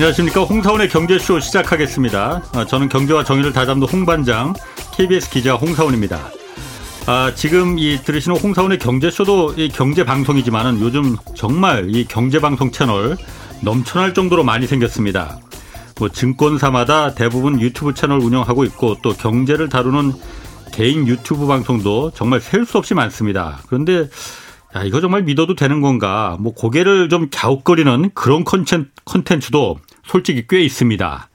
안녕하십니까 홍사원의 경제쇼 시작하겠습니다. 아, 저는 경제와 정의를 다잡는 홍반장 KBS 기자 홍사원입니다. 아, 지금 이 들으시는 홍사원의 경제쇼도 이 경제 방송이지만은 요즘 정말 이 경제 방송 채널 넘쳐날 정도로 많이 생겼습니다. 뭐 증권사마다 대부분 유튜브 채널 운영하고 있고 또 경제를 다루는 개인 유튜브 방송도 정말 셀 수 없이 많습니다. 그런데 야, 이거 정말 믿어도 되는 건가? 뭐 고개를 좀 갸웃거리는 그런 컨텐츠도 솔직히 꽤 있습니다.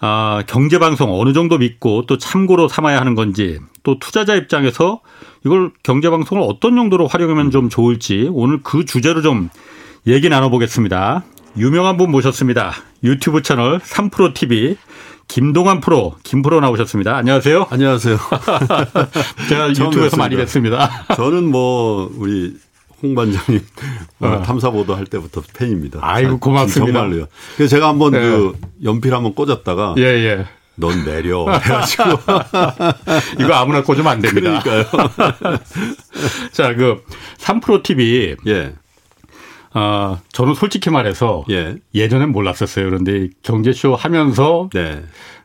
아, 경제방송 어느 정도 믿고 또 참고로 삼아야 하는 건지 또 투자자 입장에서 이걸 경제방송을 어떤 용도로 활용하면 좀 좋을지 오늘 그 주제로 좀 얘기 나눠보겠습니다. 유명한 분 모셨습니다. 유튜브 채널 3프로TV 김동환 프로, 김 프로 나오셨습니다. 안녕하세요. 안녕하세요. 제가 유튜브에서 많이 뵀습니다. 저는 뭐 우리 홍 반장님 어. 탐사 보도 할 때부터 팬입니다. 아이고 고맙습니다. 정말로요. 그래서 제가 한번 네. 그 연필 한번 꽂았다가 예, 예. 넌 내려. 해가지고. 이거 아무나 꽂으면 안 됩니다. 그러니까요. 자, 그, 3프로 TV. 예. 아, 저는 솔직히 말해서 예. 예전엔 몰랐었어요. 그런데 경제쇼 하면서 네.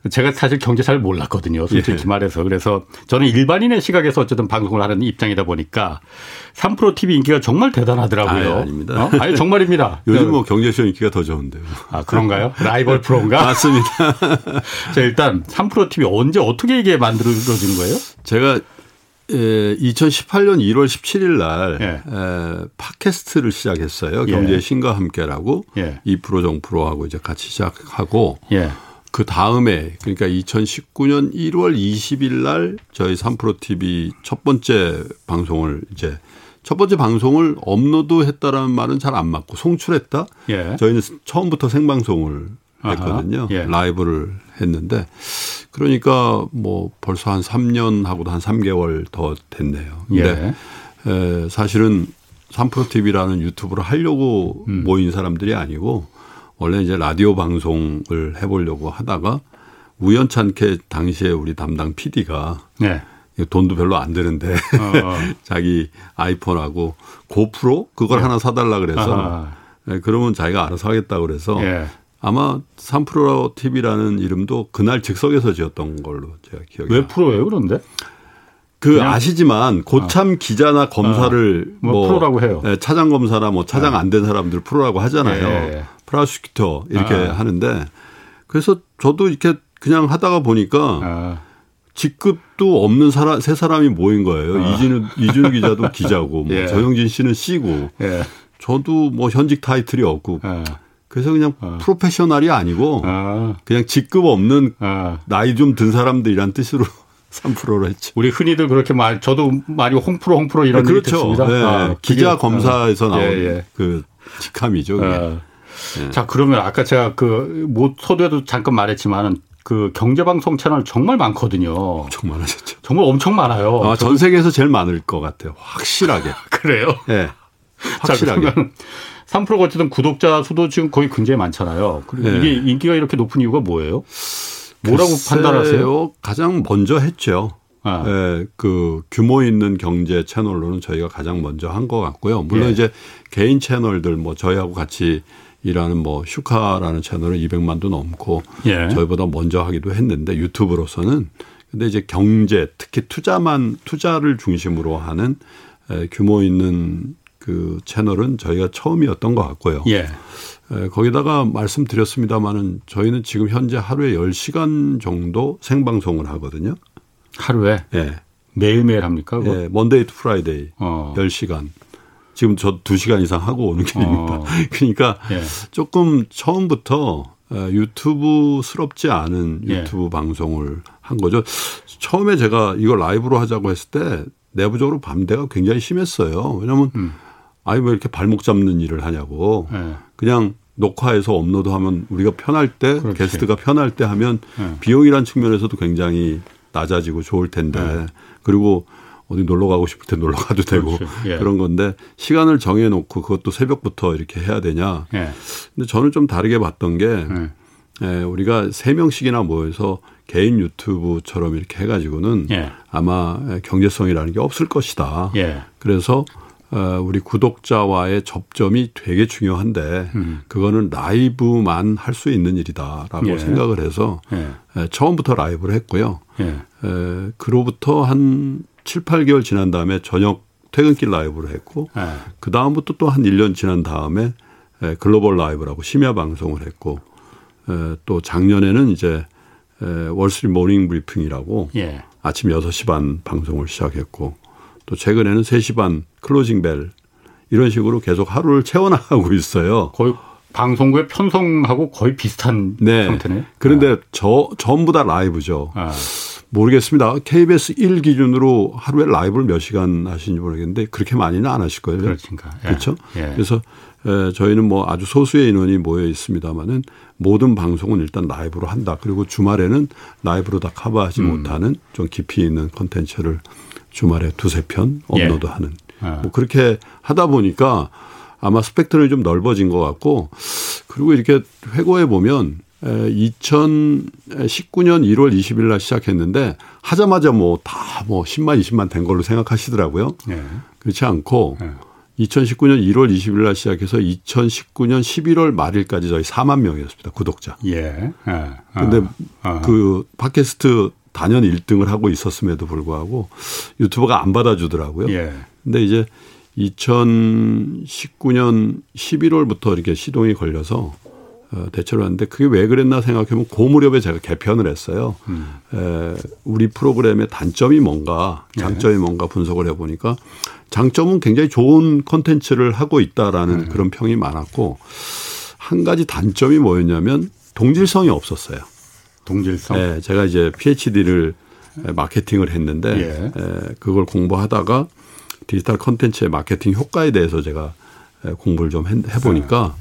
제가 사실 경제 잘 몰랐거든요. 솔직히 예. 말해서. 그래서 저는 일반인의 시각에서 어쨌든 방송을 하는 입장이다 보니까 3프로 TV 인기가 정말 대단하더라고요. 아, 아닙니다. 어? 아니 정말입니다. 요즘 뭐 경제쇼 인기가 더 좋은데요. 아 그런가요? 라이벌 프로인가? 맞습니다. 자 일단 3프로 TV 언제 어떻게 이게 만들어진 거예요? 제가 예, 2018년 1월 17일 날 예. 에, 팟캐스트를 시작했어요. 경제 의 예. 신과 함께라고 예. 2프로 정프로하고 이제 같이 시작하고 예. 그 다음에 그러니까 2019년 1월 20일 날 저희 3프로 TV 첫 번째 방송을 이제 첫 번째 방송을 업로드 했다라는 말은 잘 안 맞고 송출했다. 예. 저희는 처음부터 생방송을 했거든요. 예. 라이브를 했는데 그러니까 뭐 벌써 한 3년 하고도 한 3개월 더 됐네요. 근데 예. 에, 사실은 3프로 TV라는 유튜브를 하려고 음. 모인 사람들이 아니고 원래 이제 라디오 방송을 해보려고 하다가 우연찮게 당시에 우리 담당 PD가 네. 돈도 별로 안 드는데 어, 어. 자기 아이폰하고 고프로 그걸 네. 하나 사달라 그래서 네, 그러면 자기가 알아서 하겠다 그래서 예. 아마 3프로 TV라는 이름도 그날 즉석에서 지었던 걸로 제가 기억이 왜 프로예요 그런데? 그 아시지만 고참 아. 기자나 검사를 아. 뭐, 뭐, 프로라고 해요. 네, 차장 검사나 뭐 차장 아. 안된 사람들 프로라고 하잖아요. 예, 예. 프라슈키터 이렇게 아. 하는데 그래서 저도 이렇게 그냥 하다가 보니까 아. 직급도 없는 사람 세 사람이 모인 거예요. 아. 이진우 이준우 기자도 기자고 뭐 예. 정영진 씨는 씨고 예. 저도 뭐 현직 타이틀이 없고 아. 그래서 그냥 아. 프로페셔널이 아니고 아. 그냥 직급 없는 아. 나이 좀 든 사람들이란 뜻으로 3%로 했죠. 우리 흔히들 그렇게 말 저도 많이 홍프로 홍프로 이런 네, 그렇죠. 네. 아, 기자 검사에서 나온 예, 예. 그 직함이죠. 아. 네. 자 그러면 아까 제가 그뭐 서두에도 잠깐 말했지만은 그 경제방송 채널 정말 많거든요. 엄청 많으셨죠. 정말 엄청 많아요. 아, 전 세계에서 제일 많을 것 같아요. 확실하게. 그래요? 네. 확실하게. 자, 3%가 어쨌든 구독자 수도 지금 거의 굉장히 많잖아요. 그리고 네. 이게 인기가 이렇게 높은 이유가 뭐예요? 뭐라고 판단하세요? 가장 먼저 했죠. 아. 네, 그 규모 있는 경제 채널로는 저희가 가장 먼저 한 것 같고요. 물론 예. 이제 개인 채널들 뭐 저희하고 같이 일하는 뭐 슈카라는 채널은 200만도 넘고 예. 저희보다 먼저 하기도 했는데 유튜브로서는 근데 이제 경제 특히 투자만 투자를 중심으로 하는 규모 있는 그 채널은 저희가 처음이었던 것 같고요. 예. 에, 거기다가 말씀드렸습니다마는 저희는 지금 현재 하루에 10시간 정도 생방송을 하거든요. 하루에? 예. 매일매일 합니까? 그거? 예. Monday to Friday 어. 10시간. 지금 저 2시간 이상 하고 오는 길입니다. 어. 그러니까 예. 조금 처음부터 유튜브스럽지 않은 예. 유튜브 예. 방송을 한 거죠. 처음에 제가 이걸 라이브로 하자고 했을 때 내부적으로 반대가 굉장히 심했어요. 왜냐하면 음. 아니 왜 이렇게 발목 잡는 일을 하냐고. 네. 그냥 녹화해서 업로드하면 우리가 편할 때 그렇지. 게스트가 편할 때 하면 네. 비용이란 측면에서도 굉장히 낮아지고 좋을 텐데 네. 그리고 어디 놀러 가고 싶을 때 놀러 가도 되고 예. 그런 건데 시간을 정해 놓고 그것도 새벽부터 이렇게 해야 되냐. 예. 근데 저는 좀 다르게 봤던 게 예. 예, 우리가 세 명씩이나 모여서 개인 유튜브처럼 이렇게 해가지고는 예. 아마 경제성이라는 게 없을 것이다. 예. 그래서 어, 우리 구독자와의 접점이 되게 중요한데 음. 그거는 라이브만 할 수 있는 일이다라고 예. 생각을 해서 예. 에, 처음부터 라이브를 했고요. 예. 에, 그로부터 한 7, 8개월 지난 다음에 저녁 퇴근길 라이브를 했고 예. 그 다음부터 또 한 1년 지난 다음에 에, 글로벌 라이브라고 심야 방송을 했고 에, 또 작년에는 이제 에, 월스트리트 morning 브리핑이라고 예. 아침 6시 반 방송을 시작했고 또 최근에는 3시 반 closing bell 이런 식으로 계속 하루를 채워나가고 있어요. 거의 방송국의 편성하고 거의 비슷한 네. 상태네. 그런데 아. 저 전부 다 라이브죠. 아. 모르겠습니다. KBS 1 기준으로 하루에 라이브를 몇 시간 하시는지 모르겠는데 그렇게 많이는 안 하실 거예요. 그렇습니까? 예. 그렇죠. 예. 그래서 에, 저희는 뭐 아주 소수의 인원이 모여 있습니다만은 모든 방송은 일단 라이브로 한다. 그리고 주말에는 라이브로 다 커버하지 음. 못하는 좀 깊이 있는 컨텐츠를 주말에 두세 편 업로드하는 예. 뭐 그렇게 하다 보니까 아마 스펙트럼이 좀 넓어진 것 같고 그리고 이렇게 회고해 보면 2019년 1월 20일 날 시작했는데 하자마자 뭐 다뭐 뭐 10만 20만 된 걸로 생각하시더라고요. 네. 그렇지 않고 네. 2019년 1월 20일 날 시작해서 2019년 11월 말일까지 저희 4만 명이었습니다. 구독자. 예. 예. 근데 어. 그 팟캐스트 단연 1등을 하고 있었음에도 불구하고 유튜버가 안 받아주더라고요. 예. 근데 이제 2019년 11월부터 이렇게 시동이 걸려서 어, 대처를 하는데 그게 왜 그랬나 생각해보면 그 무렵에 제가 개편을 했어요. 음. 에, 우리 프로그램의 단점이 뭔가 장점이 네. 뭔가 분석을 해보니까 장점은 굉장히 좋은 컨텐츠를 하고 있다라는 네. 그런 평이 많았고 한 가지 단점이 뭐였냐면 동질성이 없었어요. 동질성? 네, 제가 이제 PhD를 마케팅을 했는데 예. 에, 그걸 공부하다가 디지털 컨텐츠의 마케팅 효과에 대해서 제가 공부를 좀 해보니까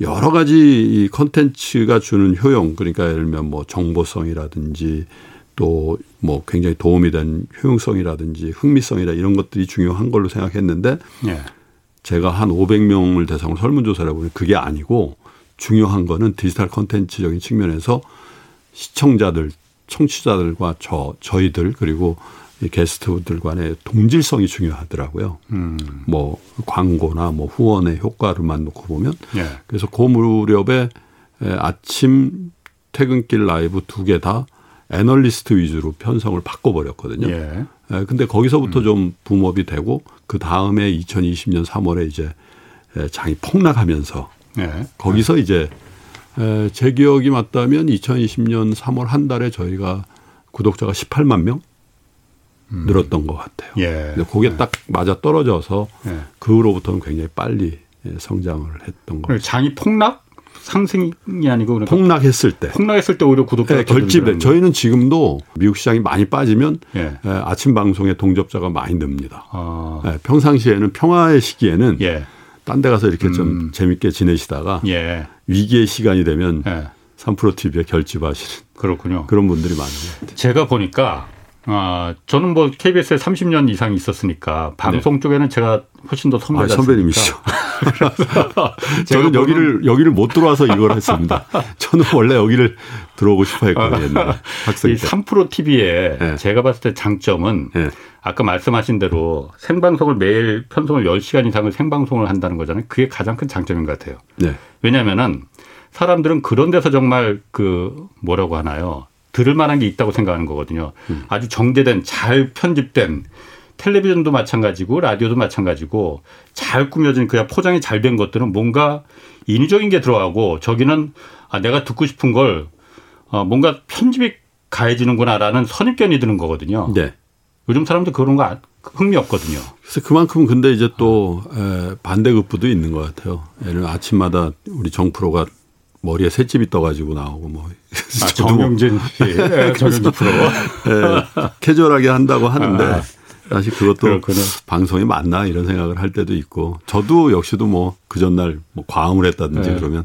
여러 가지 이 컨텐츠가 주는 효용 그러니까 예를 들면 뭐 정보성이라든지 또 뭐 굉장히 도움이 된 효용성이라든지 흥미성이라 이런 것들이 중요한 걸로 생각했는데 예. 제가 한 500명을 대상으로 설문조사를 해보니 그게 아니고 중요한 거는 디지털 컨텐츠적인 측면에서 시청자들, 청취자들과 저, 저희들 그리고 게스트들 간의 동질성이 중요하더라고요. 음. 뭐 광고나 뭐 후원의 효과를만 놓고 보면 예. 그래서 그 무렵에 아침 퇴근길 라이브 두 개 다 애널리스트 위주로 편성을 바꿔버렸거든요. 예. 근데 거기서부터 음. 좀 붐업이 되고 그 다음에 2020년 3월에 이제 장이 폭락하면서 예. 거기서 이제 제 기억이 맞다면 2020년 3월 한 달에 저희가 구독자가 18만 명 음. 늘었던 것 같아요. 예. 근데 그게 예. 딱 맞아 떨어져서 예. 그 후로부터는 굉장히 빨리 예, 성장을 했던 거. 장이 폭락? 상승이 아니고 그러니까 폭락했을 때 폭락했을 때 오히려 구독자 네, 결집돼 저희는 지금도 미국 시장이 많이 빠지면 예. 예, 아침 방송에 동접자가 많이 늡니다. 아. 예, 평상시에는 평화의 시기에는 예. 딴 데 가서 이렇게 음. 좀 재밌게 지내시다가 예. 위기의 시간이 되면 예. 3프로 TV에 결집하시는 그렇군요. 그런 분들이 많은 것 제가 보니까 아, 저는 뭐 KBS에 30년 이상 있었으니까 방송 네. 쪽에는 제가 훨씬 더 선배다. 아, 선배님이시죠. 저는 여기를 여기를 못 들어와서 이걸 했습니다. 저는 원래 여기를 들어오고 싶어 했거든요. 옛날에 학생 때. 이3프로 TV에 네. 제가 봤을 때 장점은 네. 아까 말씀하신 대로 생방송을 매일 편성을 10시간 이상을 생방송을 한다는 거잖아요. 그게 가장 큰 장점인 것 같아요. 네. 왜냐면은 사람들은 그런 데서 정말 그 뭐라고 하나요? 들을 만한 게 있다고 생각하는 거거든요. 음. 아주 정제된 잘 편집된 텔레비전도 마찬가지고 라디오도 마찬가지고 잘 꾸며진 그냥 포장이 잘 된 것들은 뭔가 인위적인 게 들어가고 저기는 아 내가 듣고 싶은 걸 어, 뭔가 편집이 가해지는구나라는 선입견이 드는 거거든요. 네. 요즘 사람들 그런 거 흥미 없거든요. 그래서 그만큼 근데 이제 또 에, 반대급부도 있는 것 같아요. 예를 아침마다 우리 정프로가 머리에 새집이 떠가지고 나오고 뭐. 아, 정영진 씨. 네, 정영진 프로. 네, 캐주얼하게 한다고 하는데 아, 사실 그것도 그렇구나. 방송이 맞나 이런 생각을 할 때도 있고 저도 역시도 뭐 그 전날 뭐 과음을 했다든지 네. 그러면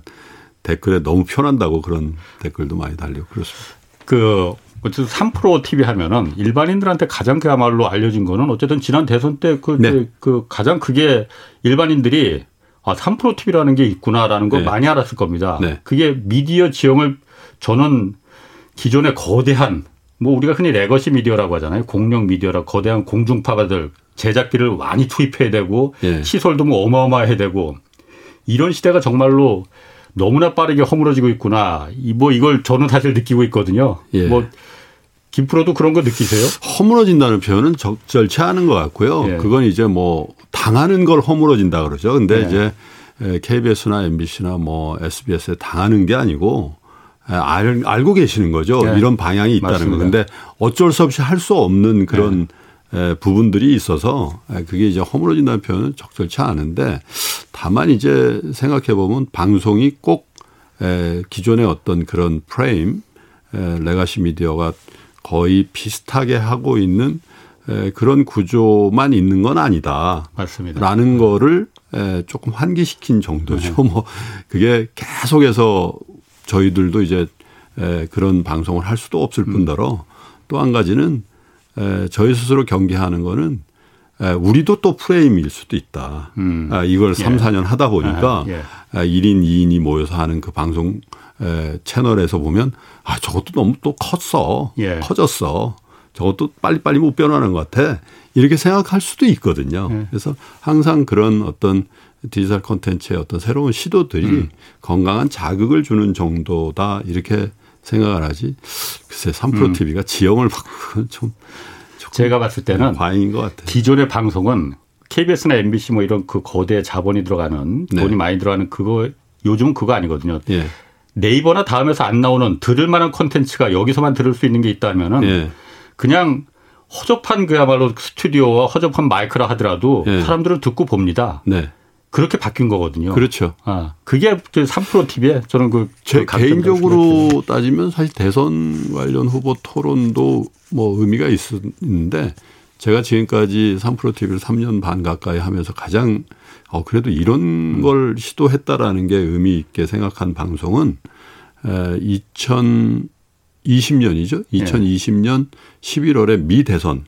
댓글에 너무 편한다고 그런 댓글도 많이 달리고 그렇습니다. 그 어쨌든 3프로 TV 하면은 일반인들한테 가장 그야말로 알려진 거는 어쨌든 지난 대선 때그 네. 그 가장 크게 일반인들이 아, 3프로 TV라는 게 있구나라는 걸 네. 많이 알았을 겁니다. 네. 그게 미디어 지형을 저는 기존의 거대한 뭐 우리가 흔히 legacy 미디어라고 하잖아요. 공룡 미디어라 거대한 공중파들 제작비를 많이 투입해야 되고 예. 시설도 뭐 어마어마해야 되고 이런 시대가 정말로 너무나 빠르게 허물어지고 있구나. 뭐 이걸 저는 사실 느끼고 있거든요. 예. 뭐 김프로도 그런 거 느끼세요? 허물어진다는 표현은 적절치 않은 것 같고요. 예. 그건 이제 뭐 당하는 걸 허물어진다 그러죠. 근데 예. 이제 KBS나 MBC나 뭐 SBS에 당하는 게 아니고 알, 알고 계시는 거죠. 예. 이런 방향이 있다는 거. 근데 어쩔 수 없이 할 수 없는 그런 부분들이 있어서 그게 이제 허물어진다는 표현은 적절치 않은데 다만 이제 생각해 보면 방송이 꼭 기존의 어떤 그런 프레임 레가시 미디어가 거의 비슷하게 하고 있는 그런 구조만 있는 건 아니다. 맞습니다. 라는 거를 조금 환기시킨 정도죠. 네. 뭐 그게 계속해서 저희들도 이제 그런 방송을 할 수도 없을 음. 뿐더러 또 한 가지는 저희 스스로 경계하는 거는 우리도 또 프레임일 수도 있다. 음. 아, 이걸 예. 3, 4년 하다 보니까 아, 예. 1인, 2인이 모여서 하는 그 방송 채널에서 보면 아, 저것도 너무 또 컸어. 예. 커졌어. 저것도 빨리빨리 못 변하는 것 같아. 이렇게 생각할 수도 있거든요. 예. 그래서 항상 그런 어떤 디지털 콘텐츠의 어떤 새로운 시도들이 음. 건강한 자극을 주는 정도다. 이렇게 생각을 하지. 글쎄, 3프로 음. TV가 지형을 바꾸는 좀 제가 봤을 때는 과잉인 것 같아요. 기존의 방송은 KBS나 MBC 뭐 이런 그 거대 자본이 들어가는 네. 돈이 많이 들어가는 그거 요즘은 그거 아니거든요. 예. 네이버나 다음에서 안 나오는 들을 만한 콘텐츠가 여기서만 들을 수 있는 게 있다면은 예. 그냥 허접한 그야말로 스튜디오와 허접한 마이크라 하더라도 예. 사람들은 듣고 봅니다. 네. 그렇게 바뀐 거거든요. 그렇죠. 아, 그게 3프로 TV에 저는 그, 제그 개인적으로 따지면 사실 대선 관련 후보 토론도 뭐 의미가 있는데 제가 지금까지 3프로 TV를 3년 반 가까이 하면서 가장 어 그래도 이런 음. 걸 시도했다라는 게 의미 있게 생각한 방송은 에 2020년이죠. 2020년 예. 11월에 미 대선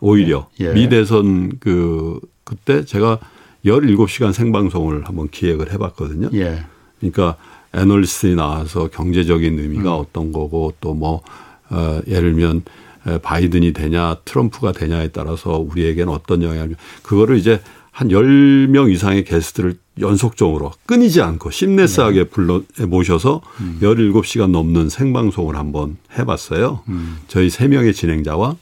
오히려 예. 미 대선 그 그때 제가 17시간 생방송을 한번 기획을 해봤거든요. 예. 그러니까 애널리스트이 나와서 경제적인 의미가 음. 어떤 거고 또 뭐 어, 예를 들면 바이든이 되냐 트럼프가 되냐에 따라서 우리에게는 어떤 영향을 그거를 이제 한 10명 이상의 게스트를 연속적으로 끊이지 않고 심네스하게 네. 불러 모셔서 음. 17시간 넘는 생방송을 한번 해봤어요. 음. 저희 3명의 진행자와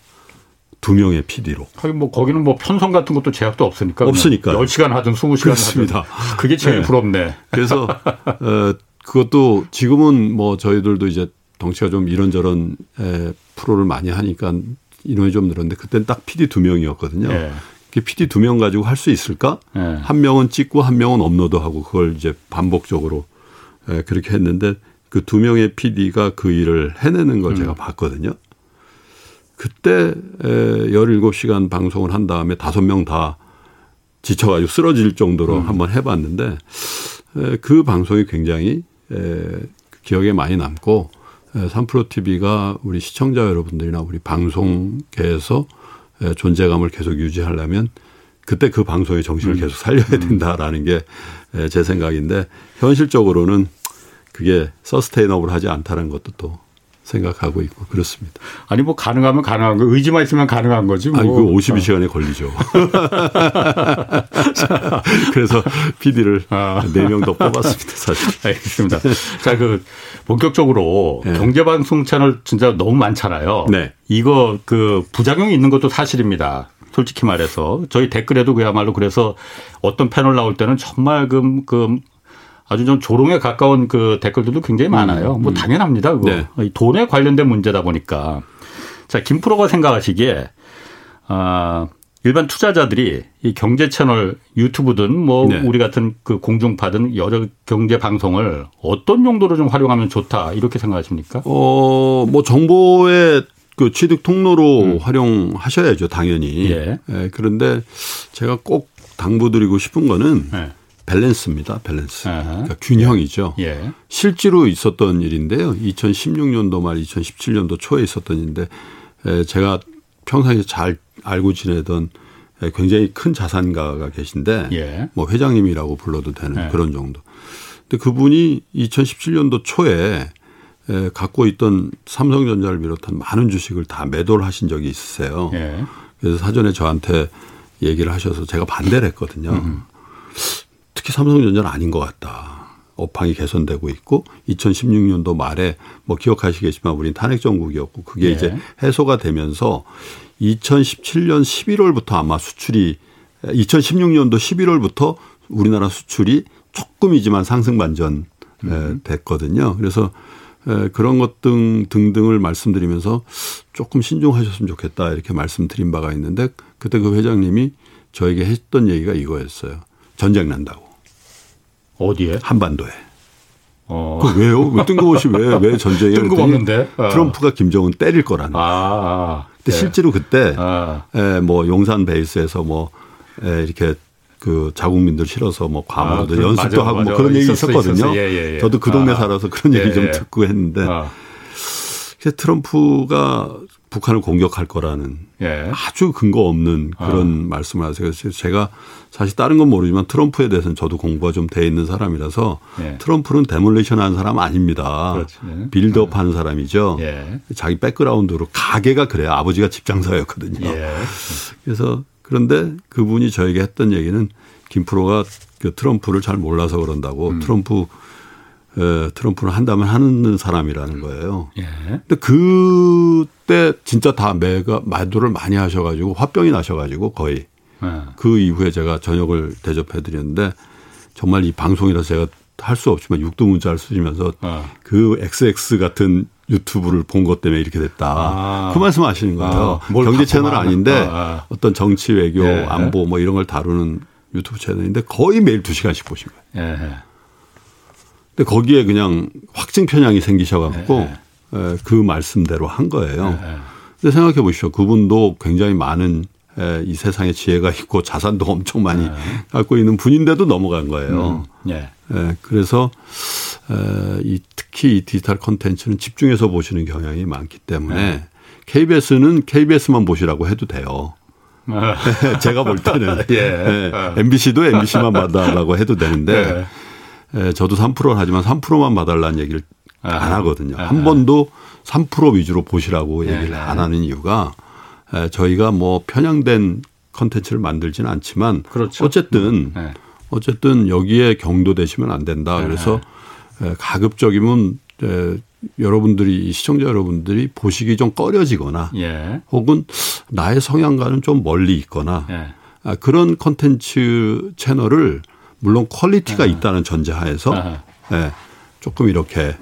두 명의 PD로. 하긴 뭐 거기는 뭐 편성 같은 것도 제약도 없으니까. 없으니까. 10시간 하든 20시간 그렇습니다. 하든. 그게 제일 네. 부럽네. 그래서 어 그것도 지금은 뭐 저희들도 이제 덩치가 좀 이런저런 에 프로를 많이 하니까 인원이 좀 늘었는데 그때는 딱 PD 두 명이었거든요. 네. PD 두 명 가지고 할 수 있을까? 네. 한 명은 찍고 한 명은 업로드하고 그걸 이제 반복적으로 에 그렇게 했는데 그 두 명의 PD가 그 일을 해내는 걸 음. 제가 봤거든요. 그때 17시간 방송을 한 다음에 다섯 명 다 지쳐가지고 쓰러질 정도로 음. 한번 해봤는데 그 방송이 굉장히 기억에 많이 남고 삼프로 TV가 우리 시청자 여러분들이나 우리 방송계에서 존재감을 계속 유지하려면 그때 그 방송의 정신을 음. 계속 살려야 음. 된다라는 게 제 생각인데 현실적으로는 그게 서스테이너블 하지 않다는 것도 또 생각하고 있고 그렇습니다. 아니 뭐 가능하면 가능한 거 의지만 있으면 가능한 거지 뭐. 아니 그 52시간에 어. 걸리죠. 그래서 PD를 아. 4명 더 뽑았습니다. 사실. 알겠습니다. 자, 그 본격적으로 네. 경제 방송 채널 진짜 너무 많잖아요. 네. 이거 그 부작용이 있는 것도 사실입니다. 솔직히 말해서 저희 댓글에도 그야말로 그래서 어떤 패널 나올 때는 정말 그, 그 아주 좀 조롱에 가까운 그 댓글들도 굉장히 많아요. 음, 뭐 음. 당연합니다. 그거. 네. 돈에 관련된 문제다 보니까. 자, 김 프로가 생각하시기에 아 일반 투자자들이 이 경제 채널 유튜브든 뭐 네. 우리 같은 그 공중파든 여러 경제 방송을 어떤 용도로 좀 활용하면 좋다 이렇게 생각하십니까? 어, 뭐 정보의 그 취득 통로로 음. 활용하셔야죠, 당연히. 예. 예. 그런데 제가 꼭 당부드리고 싶은 거는 예. 밸런스입니다. 밸런스. 그러니까 균형이죠. 예. 실제로 있었던 일인데요. 2016년도 말 2017년도 초에 있었던 일인데 제가 평상시에 잘 알고 지내던 굉장히 큰 자산가가 계신데 예. 뭐 회장님이라고 불러도 되는 예. 그런 정도. 근데 그분이 2017년도 초에 갖고 있던 삼성전자를 비롯한 많은 주식을 다 매도를 하신 적이 있으세요. 예. 그래서 사전에 저한테 얘기를 하셔서 제가 반대를 했거든요. 음. 특히 삼성전자는 아닌 것 같다. 업황이 개선되고 있고 2016년도 말에 뭐 기억하시겠지만 우린 탄핵 정국이었고 그게 네. 이제 해소가 되면서 2017년 11월부터 아마 수출이 2016년도 11월부터 우리나라 수출이 조금이지만 상승 반전 음. 됐거든요. 그래서 그런 것 등 등등을 말씀드리면서 조금 신중하셨으면 좋겠다 이렇게 말씀드린 바가 있는데 그때 그 회장님이 저에게 했던 얘기가 이거였어요. 전쟁 난다고. 어디에? 한반도에. 어. 그 왜요? 왜 뜬금없이 왜, 왜 전쟁에? 뜬금없는데? 어. 트럼프가 김정은 때릴 거라는. 아. 아. 근데 네. 실제로 그때, 아. 에, 뭐 용산 베이스에서 뭐, 에, 이렇게 그 자국민들 실어서 뭐 과무도 아, 연습도 맞아, 하고 뭐 맞아. 뭐 그런 얘기 있었거든요. 예, 예, 예. 저도 그 동네 아. 살아서 그런 얘기 예, 좀 예. 듣고 했는데. 아. 트럼프가 북한을 공격할 거라는 예. 아주 근거 없는 그런 아. 말씀을 하세요. 제가 사실 다른 건 모르지만 트럼프에 대해서는 저도 공부가 좀 돼 있는 사람이라서 예. 트럼프는 demolition 하는 사람 아닙니다. 그렇지. build up 하는 사람이죠. 예. 자기 백그라운드로 가계가 그래요. 아버지가 집장사였거든요. 예. 그래서 그런데 그분이 저에게 했던 얘기는 김프로가 그 트럼프를 잘 몰라서 그런다고 음. 트럼프 에, 트럼프는 한다면 하는 사람이라는 거예요. 예. 근데 그때 진짜 다 매가 말도를 많이 하셔가지고 화병이 나셔가지고 거의 예. 그 이후에 제가 저녁을 대접해 드렸는데 정말 이 방송이라서 제가 할 수 없지만 육두 문자를 쓰시면서 어. 그 XX 같은 유튜브를 본 것 때문에 이렇게 됐다. 아. 그 말씀 하시는 거예요. 아. 경제 채널 아닌데 아, 아. 어떤 정치 외교 예. 안보 뭐 이런 걸 다루는 유튜브 채널인데 거의 매일 두 시간씩 보신 거예요. 예. 근데 거기에 그냥 확증 편향이 생기셔갖고 네. 에, 그 말씀대로 한 거예요. 네. 근데 생각해 보시죠. 그분도 굉장히 많은 에, 이 세상에 지혜가 있고 자산도 엄청 많이 네. 갖고 있는 분인데도 넘어간 거예요. 음. 예. 에, 그래서 에, 이 특히 이 디지털 콘텐츠는 집중해서 보시는 경향이 많기 때문에 네. KBS는 KBS만 보시라고 해도 돼요. 아. 제가 볼 때는 예. 예. MBC도 MBC만 받아라고 해도 되는데 예. 에, 저도 3%를 하지만 3%만 봐달라는 얘기를 아, 안 하거든요. 아, 한 번도 3% 위주로 보시라고 네, 얘기를 네. 안 하는 이유가 에, 저희가 뭐 편향된 컨텐츠를 만들지는 않지만 그렇죠. 어쨌든 네. 어쨌든 여기에 경도되시면 안 된다. 네. 그래서 에, 가급적이면 에, 여러분들이 시청자 여러분들이 보시기 좀 꺼려지거나 예. 혹은 나의 성향과는 좀 멀리 있거나 예. 아, 그런 컨텐츠 채널을 물론 quality가 네. 있다는 전제하에서 예, 조금 이렇게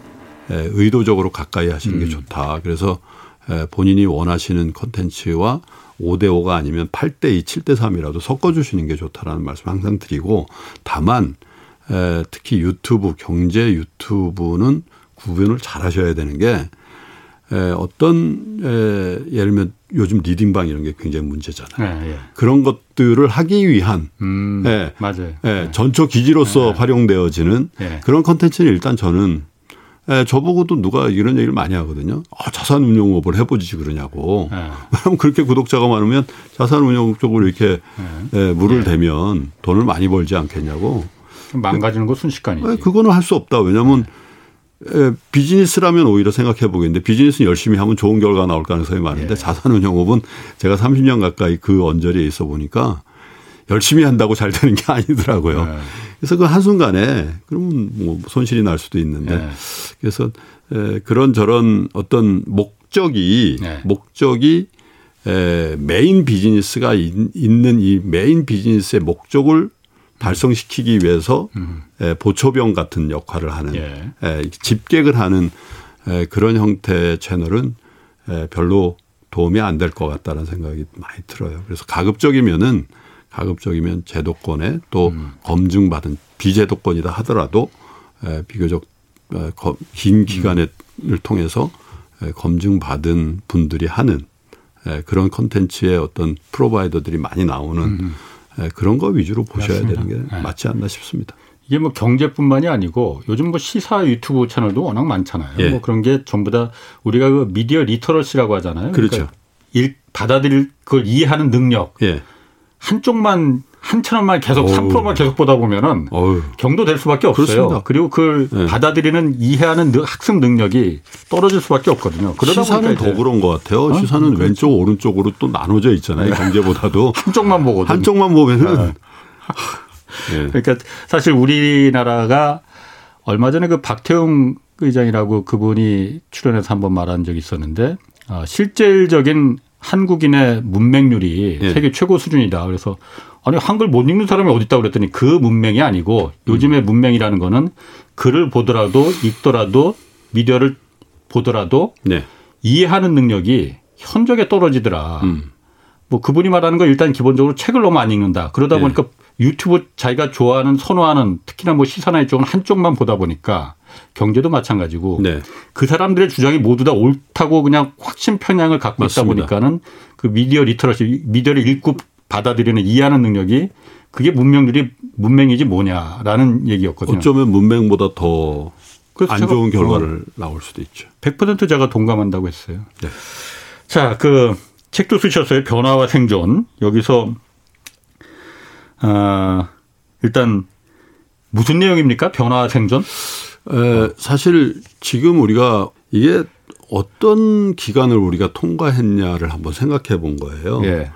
예, 의도적으로 가까이 하시는 게 음. 좋다. 그래서 예, 본인이 원하시는 컨텐츠와 5대5가 아니면 8대2, 7대3이라도 섞어주시는 게 좋다라는 말씀 항상 드리고 다만 에, 특히 유튜브, 경제 유튜브는 구분을 잘 하셔야 되는 게 에, 어떤 에, 예를 들면 요즘 리딩방 이런 게 굉장히 문제잖아요. 네, 예. 그런 것들을 하기 위한 음, 예, 맞아요. 예, 네. 전초 기지로서 네. 활용되어지는 네. 그런 컨텐츠는 일단 저는 예, 저보고도 누가 이런 얘기를 많이 하거든요. 아, 자산운용업을 해보지 그러냐고. 네. 왜냐하면 그렇게 구독자가 많으면 자산운용 쪽으로 이렇게 예, 물을 대면 돈을 많이 벌지 않겠냐고. 망가지는 거 순식간이지. 예, 그거는 할 수 없다. 왜냐하면 에, 비즈니스라면 오히려 생각해 보겠는데 비즈니스는 열심히 하면 좋은 결과 나올 가능성이 많은데 예. 자산운용업은 제가 30년 가까이 그 언저리에 있어 보니까 열심히 한다고 잘 되는 게 아니더라고요. 예. 그래서 그 한순간에 그러면 뭐 손실이 날 수도 있는데 예. 그래서 에, 그런 저런 어떤 목적이 예. 목적이 에, 메인 비즈니스가 있, 있는 이 메인 비즈니스의 목적을 달성시키기 위해서 음. 보초병 같은 역할을 하는 예. 집객을 하는 그런 형태의 채널은 별로 도움이 안 될 것 같다는 생각이 많이 들어요. 그래서 가급적이면은 가급적이면 제도권에 또 음. 검증받은 비제도권이다 하더라도 비교적 어, 긴 기간을 음. 통해서 검증받은 분들이 하는 그런 컨텐츠의 어떤 provider들이 많이 나오는 음. 네, 그런 거 위주로 보셔야 맞습니다. 되는 게 네. 맞지 않나 싶습니다. 이게 뭐 경제뿐만이 아니고 요즘 뭐 시사 유튜브 채널도 워낙 많잖아요. 예. 뭐 그런 게 전부 다 우리가 그 미디어 literacy라고 하잖아요. 그렇죠. 그러니까 일 받아들일 그걸 이해하는 능력. 예. 한쪽만 한천 원만 계속 어우. 3%만 계속 보다 보면은 어우. 경도될 수밖에 없어요. 그렇습니다. 그리고 그걸 네. 받아들이는 이해하는 학습 능력이 떨어질 수밖에 없거든요. 그러다 시사는 더 그런 것 같아요. 어? 시사는 그렇죠. 왼쪽 오른쪽으로 또 나눠져 있잖아요. 네. 경제보다도 한쪽만 보거든요. 한쪽만 보면은 네. 네. 그러니까 사실 우리나라가 얼마 전에 그 박태웅 의장이라고 그분이 출연해서 한번 말한 적이 있었는데 어, 실질적인 한국인의 문맹률이 네. 세계 최고 수준이다. 그래서 아니 한글 못 읽는 사람이 어디 있다고 그랬더니 그 문맹이 아니고 요즘의 문맹이라는 거는 글을 보더라도 읽더라도 미디어를 보더라도 네. 이해하는 능력이 현저하게 떨어지더라. 음. 뭐 그분이 말하는 건 일단 기본적으로 책을 너무 안 읽는다. 그러다 네. 보니까 유튜브 자기가 좋아하는 선호하는 특히나 뭐 시사나 이쪽은 한쪽만 보다 보니까 경제도 마찬가지고 네. 그 사람들의 주장이 모두 다 옳다고 그냥 확신 편향을 갖고 맞습니다. 있다 보니까는 그 미디어 리터러시 미디어를 읽고 받아들이는 이해하는 능력이 그게 문명들이 문맹이지 뭐냐라는 얘기였거든요. 어쩌면 문맹보다 더 안 좋은 결과를 나올 수도 있죠. 100% 제가 동감한다고 했어요. 네. 자, 그 책도 쓰셨어요. 변화와 생존. 여기서 아, 일단 무슨 내용입니까? 변화와 생존? 에, 사실 지금 우리가 이게 어떤 기간을 우리가 통과했냐를 한번 생각해 본 거예요. 예.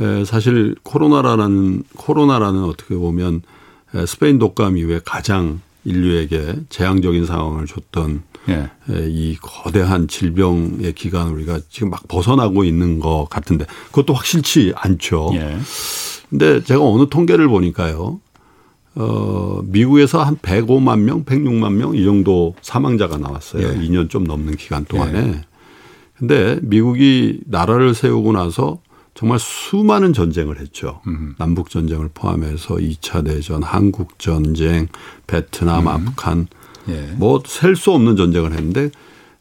에, 사실 코로나라는 코로나라는 어떻게 보면 스페인 독감 이후에 가장 인류에게 재앙적인 상황을 줬던 예. 이 거대한 질병의 기간을 우리가 지금 막 벗어나고 있는 것 같은데 그것도 확실치 않죠. 예. 근데 제가 어느 통계를 보니까요. 어, 미국에서 한 105만 명, 106만 명 이 정도 사망자가 나왔어요. 예. 2년 좀 넘는 기간 동안에. 예. 근데 미국이 나라를 세우고 나서 정말 수많은 전쟁을 했죠. 음. 남북 전쟁을 포함해서 2차 대전, 한국 전쟁, 베트남, 음. 아프간 예. 뭐셀 수 없는 전쟁을 했는데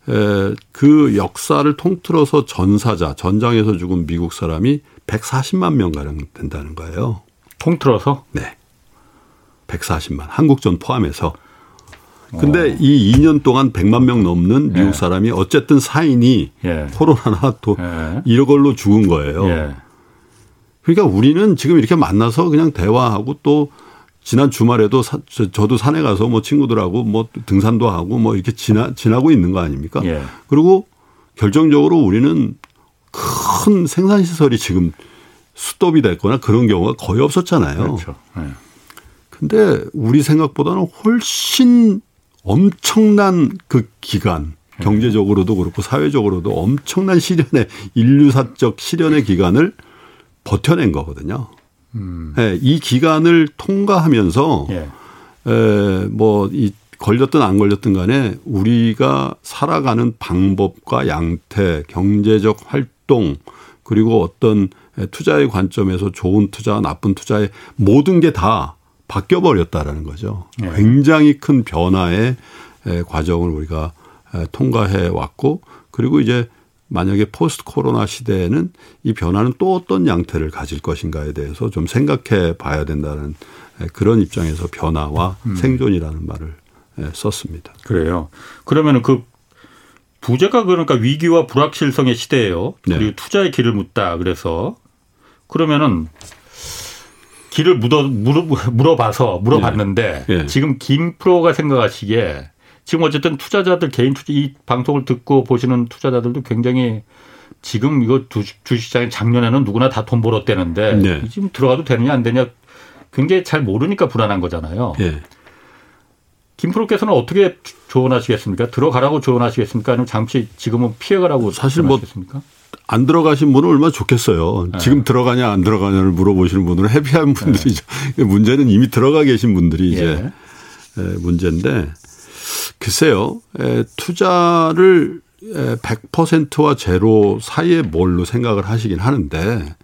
에, 그 역사를 통틀어서 전사자, 전장에서 죽은 미국 사람이 140만 명 가량 된다는 거예요. 통틀어서? 네. 140만. 한국전 포함해서. 근데 오. 어. 이 2년 동안 100만 명 넘는 미국 예. 사람이 어쨌든 사인이 예. 코로나나 또 예. 이런 걸로 죽은 거예요. 예. 그러니까 우리는 지금 이렇게 만나서 그냥 대화하고 또 지난 주말에도 사, 저도 산에 가서 뭐 친구들하고 뭐 등산도 하고 뭐 이렇게 지나, 지나고 있는 거 아닙니까? 예. 그리고 결정적으로 우리는 큰 생산시설이 지금 스톱이 됐거나 그런 경우가 거의 없었잖아요. 그렇죠. 네. 근데 우리 생각보다는 훨씬 엄청난 그 기간 경제적으로도 그렇고 사회적으로도 엄청난 시련의 인류사적 시련의 기간을 버텨낸 거거든요. 음. 네, 이 기간을 통과하면서 예. 에, 뭐이 걸렸든 안 걸렸든 간에 우리가 살아가는 방법과 양태, 경제적 활동 그리고 어떤 투자의 관점에서 좋은 투자, 나쁜 투자의 모든 게 다 바뀌어 버렸다라는 거죠. 네. 굉장히 큰 변화의 과정을 우리가 통과해 왔고 그리고 이제 만약에 포스트 코로나 시대에는 이 변화는 또 어떤 양태를 가질 것인가에 대해서 좀 생각해 봐야 된다는 그런 입장에서 변화와 음. 생존이라는 말을 썼습니다. 그래요. 그러면 그 부재가 그러니까 위기와 불확실성의 시대예요. 네. 그리고 투자의 길을 묻다. 그래서 그러면은 길을 물어, 물어 물어 봐서 물어봤는데 네. 네. 지금 김 프로가 생각하시기에 지금 어쨌든 투자자들 개인 투자 이 방송을 듣고 보시는 투자자들도 굉장히 지금 이거 주식시장에 작년에는 누구나 다 돈 벌었대는데 네. 지금 들어가도 되느냐 안 되냐 굉장히 잘 모르니까 불안한 거잖아요. 네. 김 프로께서는 어떻게 조언하시겠습니까? 들어가라고 조언하시겠습니까? 아니면 잠시 지금은 피해가라고 사실 뭐 안 들어가신 분은 얼마나 좋겠어요. 네. 지금 들어가냐 안 들어가냐를 물어보시는 분들은 해피한 분들이죠. 네. 문제는 이미 들어가 계신 분들이 이제 예. 문제인데 글쎄요. 투자를 100%와 제로 사이에 뭘로 생각을 하시긴 하는데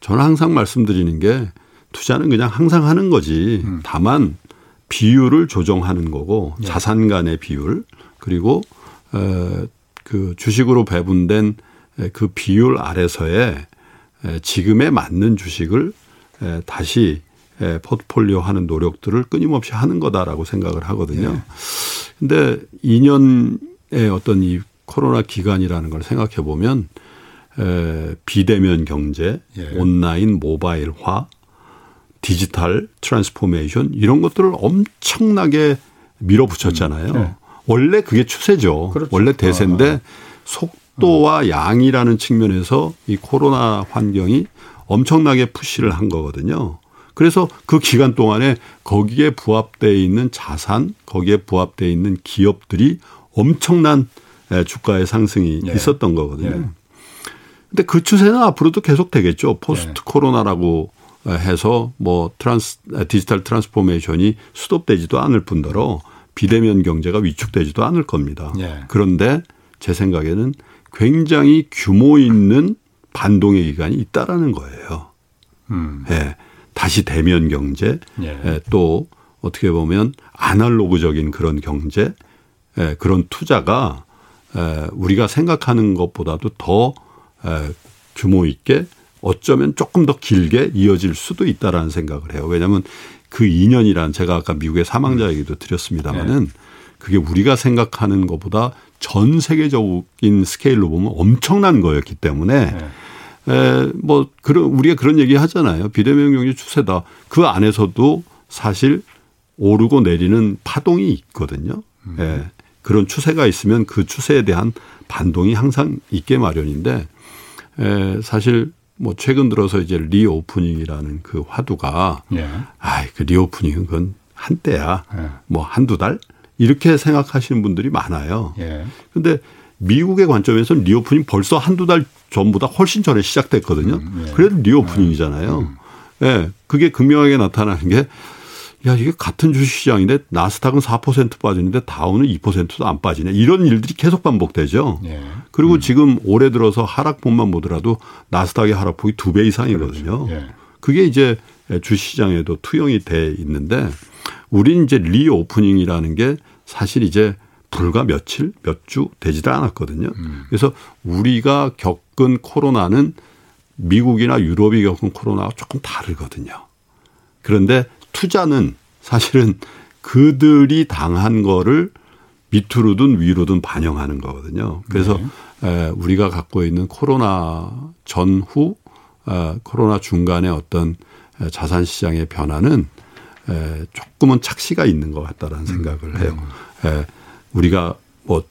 저는 항상 말씀드리는 게 투자는 그냥 항상 하는 거지. 음. 다만 비율을 조정하는 거고 네. 자산 간의 비율 그리고 그 주식으로 배분된 그 비율 아래서의 지금에 맞는 주식을 다시 포트폴리오 하는 노력들을 끊임없이 하는 거다라고 생각을 하거든요. 네. 근데 2년의 어떤 이 코로나 기간이라는 걸 생각해 보면 비대면 경제, 예. 온라인 모바일화 digital transformation 이런 것들을 엄청나게 밀어붙였잖아요. 네. 원래 그게 추세죠. 그렇죠. 원래 대세인데 아. 속도와 양이라는 측면에서 이 코로나 환경이 엄청나게 push를 한 거거든요. 그래서 그 기간 동안에 거기에 부합돼 있는 자산, 거기에 부합돼 있는 기업들이 엄청난 주가의 상승이 네. 있었던 거거든요. 네. 근데 그 추세는 앞으로도 계속 되겠죠. post 네. 코로나라고 해서 뭐 트랜스 digital transformation이 후퇴되지도 않을 뿐더러 비대면 경제가 위축되지도 않을 겁니다. 네. 그런데 제 생각에는 굉장히 규모 있는 반동의 기간이 있다라는 거예요. 음. 예. 다시 대면 경제, 예. 예. 또 어떻게 보면 아날로그적인 그런 경제, 예. 그런 투자가 예. 우리가 생각하는 것보다도 더 예. 규모 있게 어쩌면 조금 더 길게 이어질 수도 있다라는 생각을 해요. 왜냐하면 그 2년이란 제가 아까 미국의 사망자 음. 얘기도 드렸습니다마는 네. 그게 우리가 생각하는 것보다 전 세계적인 스케일로 보면 엄청난 거였기 때문에 네. 에, 뭐 그런 우리가 그런 얘기 하잖아요. 비대면 경제 추세다. 그 안에서도 사실 오르고 내리는 파동이 있거든요. 음. 예. 그런 추세가 있으면 그 추세에 대한 반동이 항상 있게 마련인데 에, 사실 뭐 최근 들어서 이제 reopening이라는 그 화두가 예. 아이 그 reopening은 그건 한때야. 예. 뭐 한두 달 이렇게 생각하시는 분들이 많아요. 예. 근데 미국의 관점에서는 reopening 벌써 한두 달 전보다 훨씬 전에 시작됐거든요. 음, 예. 그래도 reopening이잖아요. 음. 예. 그게 극명하게 나타나는 게 야, 이게 같은 주식시장인데 나스닥은 4% 빠지는데 다우는 2%도 안 빠지네. 이런 일들이 계속 반복되죠. 예. 그리고 음. 지금 올해 들어서 하락폭만 보더라도 나스닥의 하락폭이 두 배 이상이거든요. 그렇죠. 예. 그게 이제 주식시장에도 투영이 돼 있는데 우린 이제 reopening이라는 게 사실 이제 불과 며칠, 몇 주 되지도 않았거든요. 음. 그래서 우리가 겪은 코로나는 미국이나 유럽이 겪은 코로나와 조금 다르거든요. 그런데 투자는 사실은 그들이 당한 거를 밑으로든 위로든 반영하는 거거든요. 그래서 네. 우리가 갖고 있는 코로나 전후, 어, 코로나 중간에 어떤 자산 시장의 변화는 조금은 착시가 있는 것 같다라는 음. 생각을 해요. 음. 우리가 뭐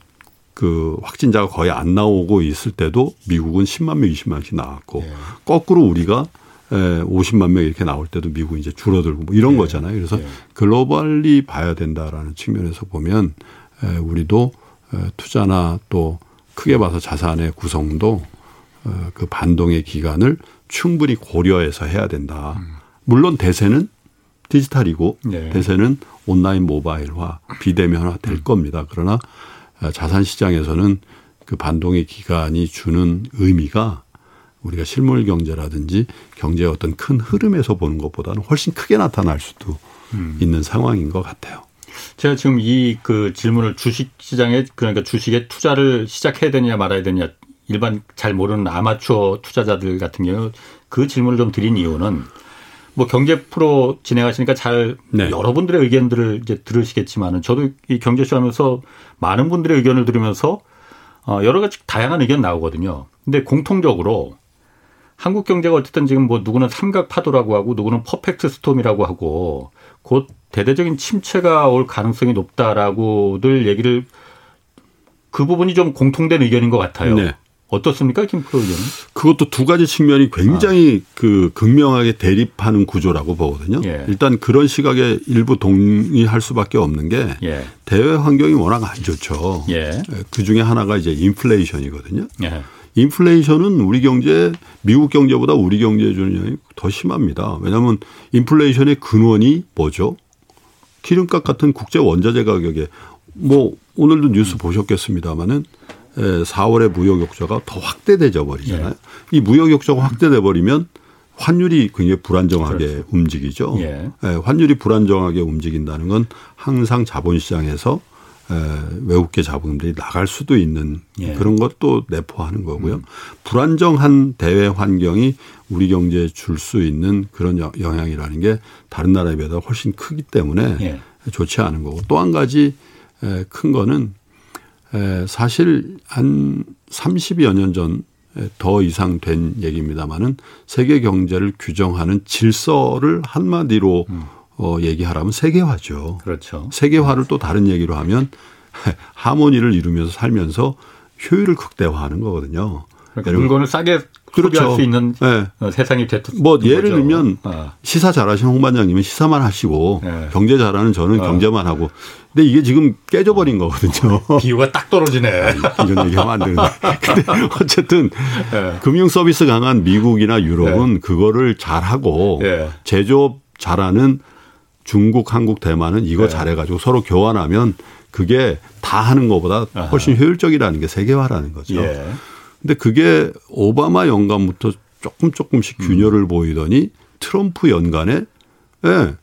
그 확진자가 거의 안 나오고 있을 때도 미국은 10만 명, 20만씩 나왔고 네. 거꾸로 우리가 50만 명 이렇게 나올 때도 미국이 이제 줄어들고 뭐 이런 네. 거잖아요. 그래서 네. 글로벌리 봐야 된다라는 측면에서 보면 우리도 투자나 또 크게 봐서 자산의 구성도 어, 그 반동의 기간을 충분히 고려해서 해야 된다. 음. 물론 대세는 디지털이고 네. 대세는 온라인 모바일화, 비대면화 될 음. 겁니다. 그러나 자산 시장에서는 그 반동의 기간이 주는 의미가 우리가 실물 경제라든지 경제의 어떤 큰 흐름에서 보는 것보다는 훨씬 크게 나타날 수도 음. 있는 상황인 것 같아요. 제가 지금 이 그 질문을 주식 시장에 그러니까 주식에 투자를 시작해야 되냐 말아야 되냐 일반 잘 모르는 아마추어 투자자들 같은 경우 그 질문을 좀 드린 이유는 뭐 경제 프로 진행하시니까 잘 네. 여러분들의 의견들을 이제 들으시겠지만은 저도 이 경제쇼 하면서 많은 분들의 의견을 들으면서 어 여러 가지 다양한 의견 나오거든요. 근데 공통적으로 한국 경제가 어쨌든 지금 뭐 누구는 삼각 파도라고 하고 누구는 perfect storm이라고 하고 곧 대대적인 침체가 올 가능성이 높다라고들 얘기를 그 부분이 좀 공통된 의견인 것 같아요. 네. 어떻습니까, 김 프로 의견은? 그것도 두 가지 측면이 굉장히 아. 그 극명하게 대립하는 구조라고 보거든요. 예. 일단 그런 시각에 일부 동의할 수밖에 없는 게 예. 대외 환경이 워낙 안 좋죠. 예. 그 중에 하나가 이제 인플레이션이거든요. 예. 인플레이션은 우리 경제, 미국 경제보다 우리 경제에 주는 영향이 더 심합니다. 왜냐하면 인플레이션의 근원이 뭐죠? 기름값 같은 국제 원자재 가격에 뭐 오늘도 뉴스 보셨겠습니다마는 4월에 무역 역자가 더 확대되져 버리잖아요. 예. 이 무역 역자가 확대돼 버리면 환율이 굉장히 불안정하게 그렇죠. 움직이죠. 예. 환율이 불안정하게 움직인다는 건 항상 자본시장에서 외국계 자본들이 나갈 수도 있는 예. 그런 것도 내포하는 거고요. 음. 불안정한 대외 환경이 우리 경제에 줄 수 있는 그런 영향이라는 게 다른 나라에 비해 훨씬 크기 때문에 예. 좋지 않은 거고 또 한 가지 큰 거는 사실 한 30여 년 전 더 이상 된 얘기입니다만은 세계 경제를 규정하는 질서를 한마디로 음. 어, 얘기하라면 세계화죠. 그렇죠. 세계화를 또 다른 얘기로 하면 하모니를 이루면서 살면서 효율을 극대화하는 거거든요. 그러니까 물건을 싸게 그렇죠. 소비할 수 있는 네. 세상이 됐던 뭐 예를 거죠. 들면 아. 시사 잘하시는 홍 반장님은 시사만 하시고 네. 경제 잘하는 저는 아. 경제만 하고 근데 이게 지금 깨져버린 거거든요. 비유가 딱 떨어지네. 이런 얘기하면 안 되는데. 근데 어쨌든 네. 금융 서비스 강한 미국이나 유럽은 네. 그거를 잘하고 네. 제조업 잘하는 중국, 한국, 대만은 이거 네. 잘해가지고 서로 교환하면 그게 다 하는 것보다 훨씬 효율적이라는 게 세계화라는 거죠. 예. 근데 그게 오바마 연간부터 조금 조금씩 균열을 음. 보이더니 트럼프 연간에 예,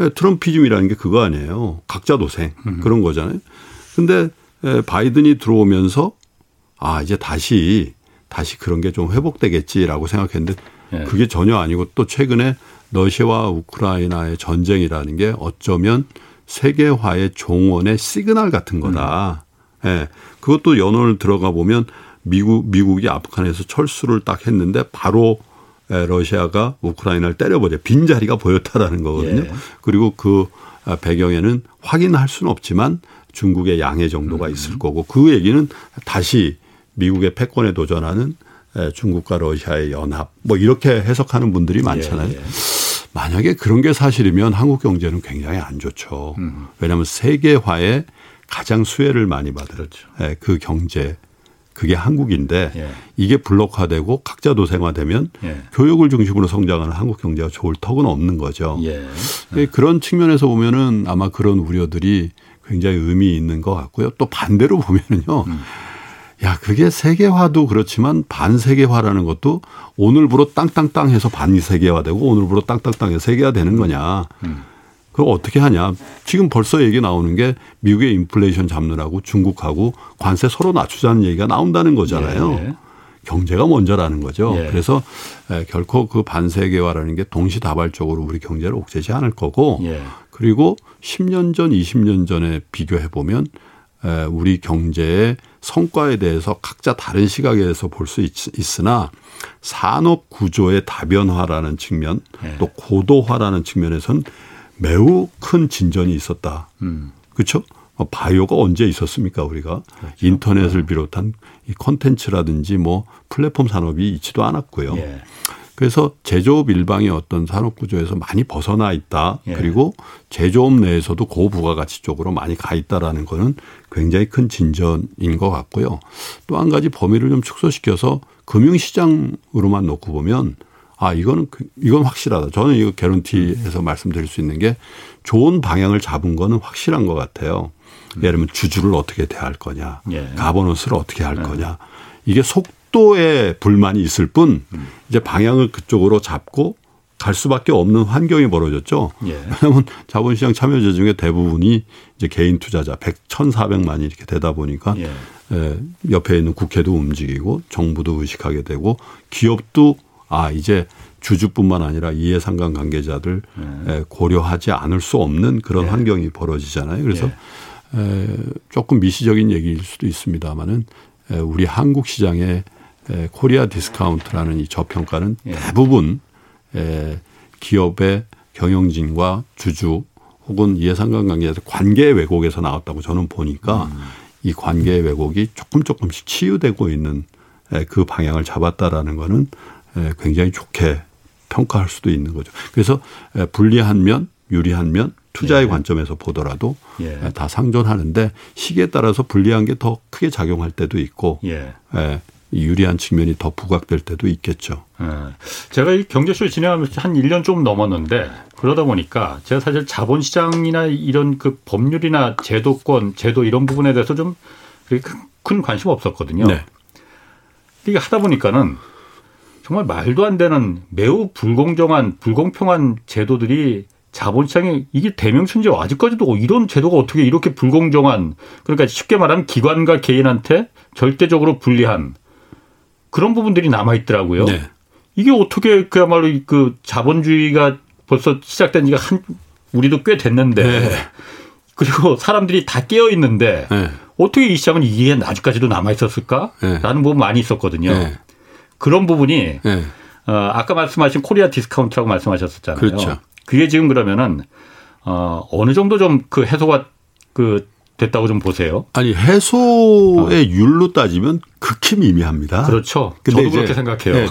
예, Trumpism이라는 게 그거 아니에요. 각자 도생 음. 그런 거잖아요. 근데 예, 바이든이 들어오면서 아 이제 다시 다시 그런 게 좀 회복되겠지라고 생각했는데 예. 그게 전혀 아니고 또 최근에 러시아와 우크라이나의 전쟁이라는 게 어쩌면 세계화의 종언의 시그널 같은 거다. 음. 예. 그것도 연원을 들어가 보면 미국 미국이 아프간에서 철수를 딱 했는데 바로 러시아가 우크라이나를 때려버려 빈 자리가 보였다라는 거거든요. 예. 그리고 그 배경에는 확인할 수는 없지만 중국의 양해 정도가 음. 있을 거고 그 얘기는 다시 미국의 패권에 도전하는 중국과 러시아의 연합 뭐 이렇게 해석하는 분들이 많잖아요. 예. 예. 만약에 그런 게 사실이면 한국 경제는 굉장히 안 좋죠. 음. 왜냐하면 세계화에 가장 수혜를 많이 받았죠. 그 경제 그게 한국인데 예. 이게 블록화되고 각자 도생화되면 예. 교육을 중심으로 성장하는 한국 경제가 좋을 턱은 없는 거죠. 예. 예. 그런 측면에서 보면은 아마 그런 우려들이 굉장히 의미 있는 것 같고요. 또 반대로 보면은요. 음. 야, 그게 세계화도 그렇지만 반세계화라는 것도 오늘부로 땅땅땅 해서 반세계화되고 오늘부로 땅땅땅 해서 세계화되는 거냐. 음. 그걸 어떻게 하냐. 지금 벌써 얘기 나오는 게 미국의 인플레이션 잡느라고 중국하고 관세 서로 낮추자는 얘기가 나온다는 거잖아요. 예. 경제가 먼저라는 거죠. 예. 그래서 결코 그 반세계화라는 게 동시다발적으로 우리 경제를 옥죄지 않을 거고 예. 그리고 10년 전, 20년 전에 비교해 보면 우리 경제의 성과에 대해서 각자 다른 시각에서 볼 수 있으나 산업 구조의 다변화라는 측면 예. 또 고도화라는 측면에선 매우 큰 진전이 있었다. 음. 그렇죠? 바이오가 언제 있었습니까 우리가 그렇죠. 인터넷을 네. 비롯한 이 컨텐츠라든지 뭐 플랫폼 산업이 있지도 않았고요. 예. 그래서 제조업 일방의 어떤 산업 구조에서 많이 벗어나 있다. 예. 그리고 제조업 내에서도 고부가가치 쪽으로 많이 가 있다라는 거는 굉장히 큰 진전인 것 같고요. 또 한 가지 범위를 좀 축소시켜서 금융시장으로만 놓고 보면 아 이거는 그, 이건 확실하다. 저는 이거 개런티해서 말씀드릴 수 있는 게 좋은 방향을 잡은 거는 확실한 것 같아요. 예를 들면 주주를 어떻게 대할 거냐, 예. 가버넌스를 어떻게 할 예. 거냐. 이게 속도에 불만이 있을 뿐 음. 이제 방향을 그쪽으로 잡고 갈 수밖에 없는 환경이 벌어졌죠. 예. 왜냐하면 자본시장 참여자 중에 대부분이 이제 개인 투자자 100, 1,400만이 이렇게 되다 보니까 예. 에, 옆에 있는 국회도 움직이고 정부도 의식하게 되고 기업도 아 이제 주주뿐만 아니라 이해상관 관계자들 네. 고려하지 않을 수 없는 그런 네. 환경이 벌어지잖아요. 그래서 네. 조금 미시적인 얘기일 수도 있습니다만은 우리 한국 시장의 Korea discount라는 이 저평가는 예. 대부분 기업의 경영진과 주주 혹은 이해상관 관계자들 관계 왜곡에서 나왔다고 저는 보니까 음. 이 관계 왜곡이 조금 조금씩 치유되고 있는 그 방향을 잡았다라는 거는 예, 굉장히 좋게 평가할 수도 있는 거죠. 그래서 예, 불리한 면, 유리한 면, 투자의 예. 관점에서 보더라도 예. 다 상존하는데 시기에 따라서 불리한 게 더 크게 작용할 때도 있고 예. 예. 유리한 측면이 더 부각될 때도 있겠죠. 예. 제가 이 경제쇼 진행하면서 한 1년 좀 넘었는데 그러다 보니까 제가 사실 자본시장이나 이런 그 법률이나 제도권, 제도 이런 부분에 대해서 좀 큰 관심 없었거든요. 네. 이게 하다 보니까는 정말 말도 안 되는 매우 불공정한 불공평한 제도들이 자본시장에 이게 대명천지야 아직까지도 이런 제도가 어떻게 이렇게 불공정한 그러니까 쉽게 말하면 기관과 개인한테 절대적으로 불리한 그런 부분들이 남아 있더라고요. 네. 이게 어떻게 그야말로 그 자본주의가 벌써 시작된 지가 한 우리도 꽤 됐는데 네. 그리고 사람들이 다 깨어 있는데 네. 어떻게 이 시장은 이게 아직까지도 남아 있었을까라는 네. 부분 많이 있었거든요. 네. 그런 부분이 네. 어, 아까 말씀하신 Korea discount라고 말씀하셨었잖아요. 그렇죠. 그게 지금 그러면은 어, 어느 정도 좀 그 해소가 그 됐다고 좀 보세요. 아니 해소의 어. 율로 따지면 극히 미미합니다. 그렇죠. 근데 저도 그렇게 생각해요. 네.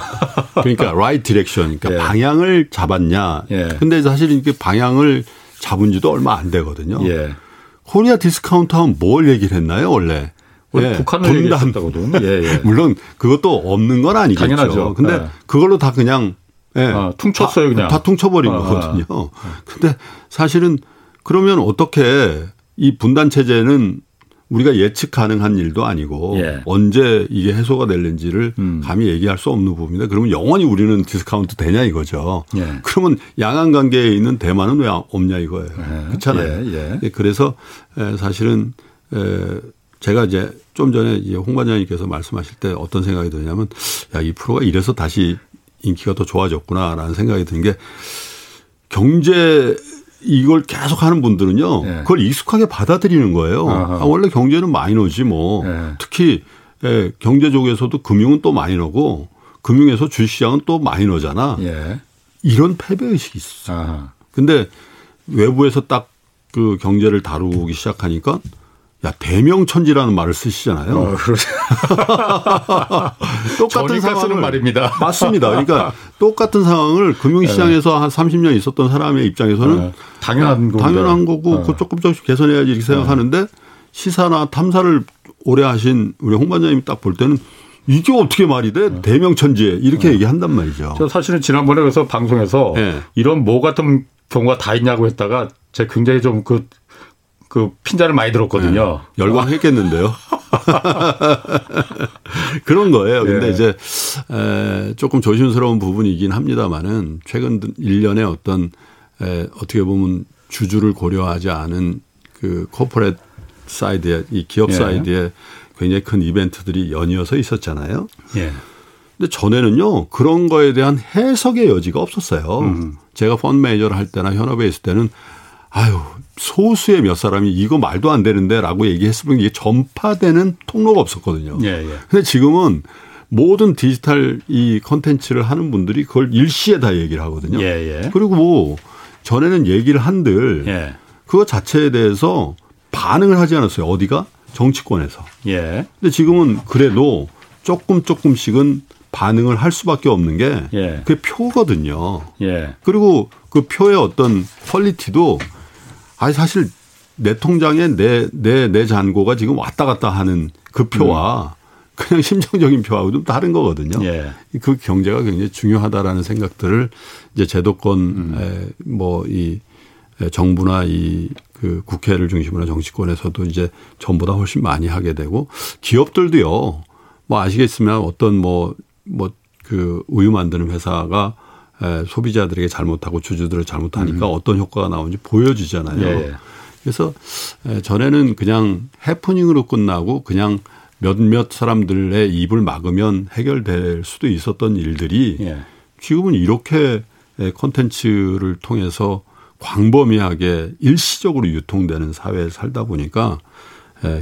그러니까 right direction, 그러니까 네. 방향을 잡았냐. 예. 근데 사실 이게 방향을 잡은 지도 얼마 안 되거든요. 예. Korea discount 하면 뭘 얘기를 했나요, 원래? 예. 북한을 얘기했다거든. 예, 예. 물론 그것도 없는 건 아니겠죠. 당연하죠. 근데 예. 그걸로 다 그냥 예. 아, 퉁쳤어요, 그냥. 다, 다 퉁쳐버린 아, 거거든요. 아. 근데 사실은 그러면 어떻게 이 분단 체제는 우리가 예측 가능한 일도 아니고 예. 언제 이게 해소가 될는지를 음. 감히 얘기할 수 없는 부분인데 그러면 영원히 우리는 discount 되냐 이거죠. 예. 그러면 양안 관계에 있는 대만은 왜 없냐 이거예요. 예. 그렇잖아요. 예, 예. 예 그래서 사실은 제가 이제 좀 전에 이제 홍 반장님께서 말씀하실 때 어떤 생각이 드냐면 야 이 프로가 이래서 다시 인기가 더 좋아졌구나라는 생각이 드는 게 경제 이걸 계속 하는 분들은요. 네. 그걸 익숙하게 받아들이는 거예요. 아, 원래 경제는 마이너지 뭐. 네. 특히 예, 경제적에서도 금융은 또 마이너고 금융에서 주식시장은 또 마이너잖아. 예. 이런 패배 의식이 있어요. 아 근데 외부에서 딱 그 경제를 다루기 시작하니까 야 대명천지라는 말을 쓰시잖아요. 어, 똑같은 상황을 말입니다. 맞습니다. 그러니까 똑같은 상황을 금융시장에서 네. 한 30년 있었던 사람의 입장에서는 네. 당연한 거고 당연한 거고 네. 그 조금 조금씩 개선해야지 이렇게 생각하는데 시사나 탐사를 오래 하신 우리 홍 반장님이 딱 볼 때는 이게 어떻게 말이 돼? 네. 대명천지에 이렇게 네. 얘기한단 말이죠. 저 사실은 지난번에 그래서 방송에서 네. 이런 뭐 같은 경우가 다 있냐고 했다가 제가 굉장히 좀 그 그 핀잔을 많이 들었거든요. 네. 열광했겠는데요. 그런 거예요. 근데 네. 이제 에 조금 조심스러운 부분이긴 합니다만은 최근 1년에 어떤 에 어떻게 보면 주주를 고려하지 않은 그 corporate side에 이 기업 예. side에 굉장히 큰 이벤트들이 연이어서 있었잖아요. 예. 근데 전에는요 그런 거에 대한 해석의 여지가 없었어요. 음. 제가 펀드 매니저를 할 때나 현업에 있을 때는 아유 소수의 몇 사람이 이거 말도 안 되는데라고 얘기했으면 이게 전파되는 통로가 없었거든요. 예, 예. 근데 지금은 모든 디지털 이 컨텐츠를 하는 분들이 그걸 일시에 다 얘기를 하거든요. 예, 예. 그리고 뭐 전에는 얘기를 한들 예. 그거 자체에 대해서 반응을 하지 않았어요. 어디가? 정치권에서. 예. 근데 지금은 그래도 조금 조금씩은 반응을 할 수밖에 없는 게 예. 그게 표거든요. 예. 그리고 그 표의 어떤 퀄리티도 아니 사실 내 통장에 내내 내 잔고가 지금 왔다 갔다 하는 그 표와 음. 그냥 심정적인 표하고 좀 다른 거거든요. 예. 그 경제가 굉장히 중요하다라는 생각들을 이제 제도권 음. 뭐이 정부나 이 그 국회를 중심으로 정치권에서도 이제 전보다 훨씬 많이 하게 되고 기업들도요. 뭐 아시겠지만 어떤 뭐 뭐 그 우유 만드는 회사가 소비자들에게 잘못하고 주주들을 잘못하니까 음. 어떤 효과가 나오는지 보여주잖아요. 예. 그래서 전에는 그냥 해프닝으로 끝나고 그냥 몇몇 사람들의 입을 막으면 해결될 수도 있었던 일들이 예. 지금은 이렇게 콘텐츠를 통해서 광범위하게 일시적으로 유통되는 사회에 살다 보니까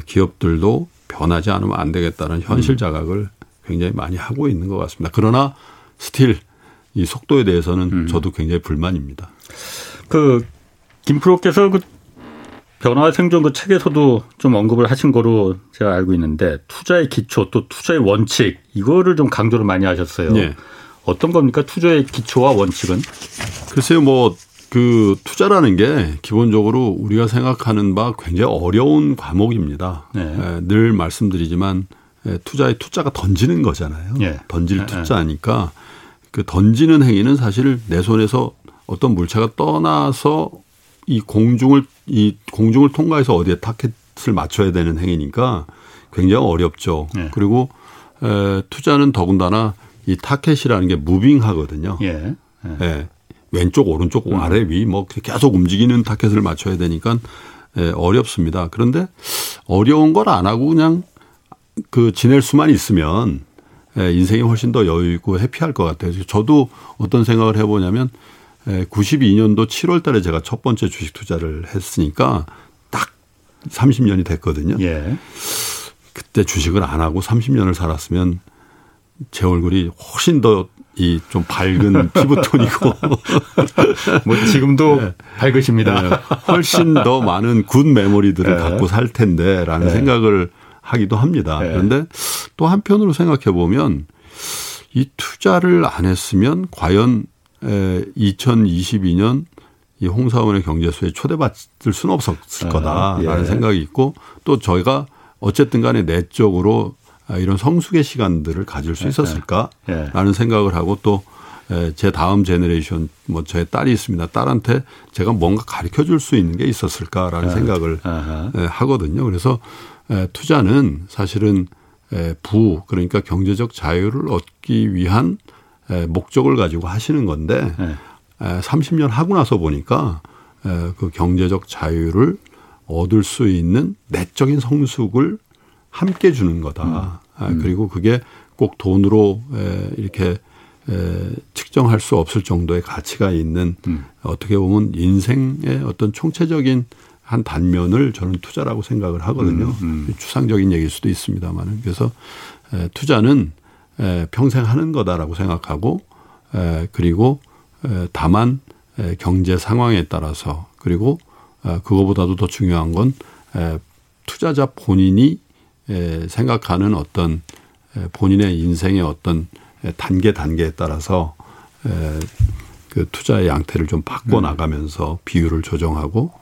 기업들도 변하지 않으면 안 되겠다는 현실 음. 자각을 굉장히 많이 하고 있는 것 같습니다. 그러나 still 이 속도에 대해서는 음. 저도 굉장히 불만입니다. 그 김프로께서 그 변화와 생존 그 책에서도 좀 언급을 하신 거로 제가 알고 있는데 투자의 기초 또 투자의 원칙 이거를 좀 강조를 많이 하셨어요. 네. 어떤 겁니까 투자의 기초와 원칙은? 글쎄요, 뭐 그 투자라는 게 기본적으로 우리가 생각하는 바 굉장히 어려운 과목입니다. 네. 예, 늘 말씀드리지만 예, 투자의 투자가 던지는 거잖아요. 네. 던질 네. 투자니까 그 던지는 행위는 사실 내 손에서 어떤 물체가 떠나서 이 공중을 이 공중을 통과해서 어디에 타켓을 맞춰야 되는 행위니까 굉장히 어렵죠. 네. 그리고 에, 투자는 더군다나 이 타켓이라는 게 무빙하거든요. 예. 예. 예. 왼쪽 오른쪽 음. 아래 위 뭐 계속 움직이는 타켓을 맞춰야 되니까 예, 어렵습니다. 그런데 어려운 걸 안 하고 그냥 그 지낼 수만 있으면 예, 인생이 훨씬 더 여유 있고 해피할 것 같아요. 저도 어떤 생각을 해보냐면 92년도 예, 7월 달에 제가 첫 번째 주식 투자를 했으니까 딱 30년이 됐거든요. 예. 그때 주식을 안 하고 30년을 살았으면 제 얼굴이 훨씬 더 이 좀 밝은 피부톤이고 뭐 지금도 네. 밝으십니다. 네. 훨씬 더 많은 good memory들을 네. 갖고 살 텐데라는 네. 생각을 하기도 합니다. 네. 그런데 또 한편으로 생각해 보면 이 투자를 안 했으면 과연 2022년 이 홍사훈의 경제쇼에 초대받을 수는 없었을 아, 거다라는 예. 생각이 있고 또 저희가 어쨌든 간에 내적으로 아, 이런 성숙의 시간들을 가질 수 예, 있었을까라는 예. 생각을 하고 또제 다음 generation 뭐 제 딸이 있습니다. 딸한테 제가 뭔가 가르쳐 줄 수 있는 게 있었을까라는 아, 생각을 하거든요. 그래서 투자는 사실은 부 그러니까 경제적 자유를 얻기 위한 목적을 가지고 하시는 건데 30년 하고 나서 보니까 그 경제적 자유를 얻을 수 있는 내적인 성숙을 함께 주는 거다. 음. 아, 음. 그리고 그게 꼭 돈으로 이렇게 측정할 수 없을 정도의 가치가 있는 음. 어떻게 보면 인생의 어떤 총체적인 한 단면을 저는 투자라고 생각을 하거든요. 음, 음. 추상적인 얘기일 수도 있습니다만 그래서 투자는 평생 하는 거다라고 생각하고 그리고 다만 경제 상황에 따라서 그리고 어, 그거보다도 더 중요한 건 투자자 본인이 생각하는 어떤 본인의 인생의 어떤 단계 단계에 따라서 그 투자의 양태를 좀 바꿔 음. 나가면서 비율을 조정하고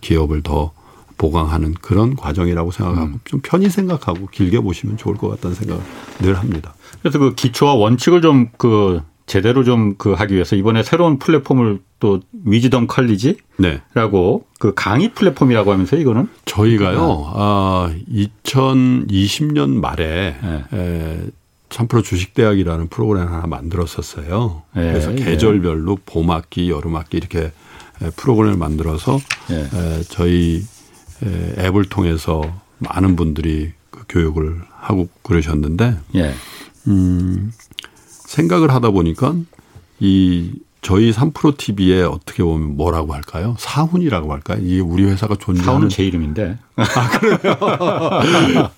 기업을 더 보강하는 그런 과정이라고 생각하고 음. 좀 편히 생각하고 길게 보시면 좋을 것 같다는 생각을 늘 합니다. 그래서 그 기초와 원칙을 좀 그 제대로 좀 그 하기 위해서 이번에 새로운 플랫폼을 또 위즈덤 컬리지라고 네. 그 강의 플랫폼이라고 하면서 이거는 저희가요. 아, 2020년 말에 네. 에, 참프로 주식대학이라는 프로그램 을 하나 만들었었어요. 네. 그래서 예. 계절별로 봄 학기, 여름 학기 이렇게 프로그램을 만들어서 네. 에, 저희 에, 앱을 통해서 많은 분들이 그 교육을 하고 그러셨는데 예. 음, 생각을 하다 보니까 이 저희 3프로 TV에 어떻게 보면 뭐라고 할까요? 사훈이라고 할까요? 이게 우리 회사가 존재하는 사훈 제 이름인데. 아 그래요?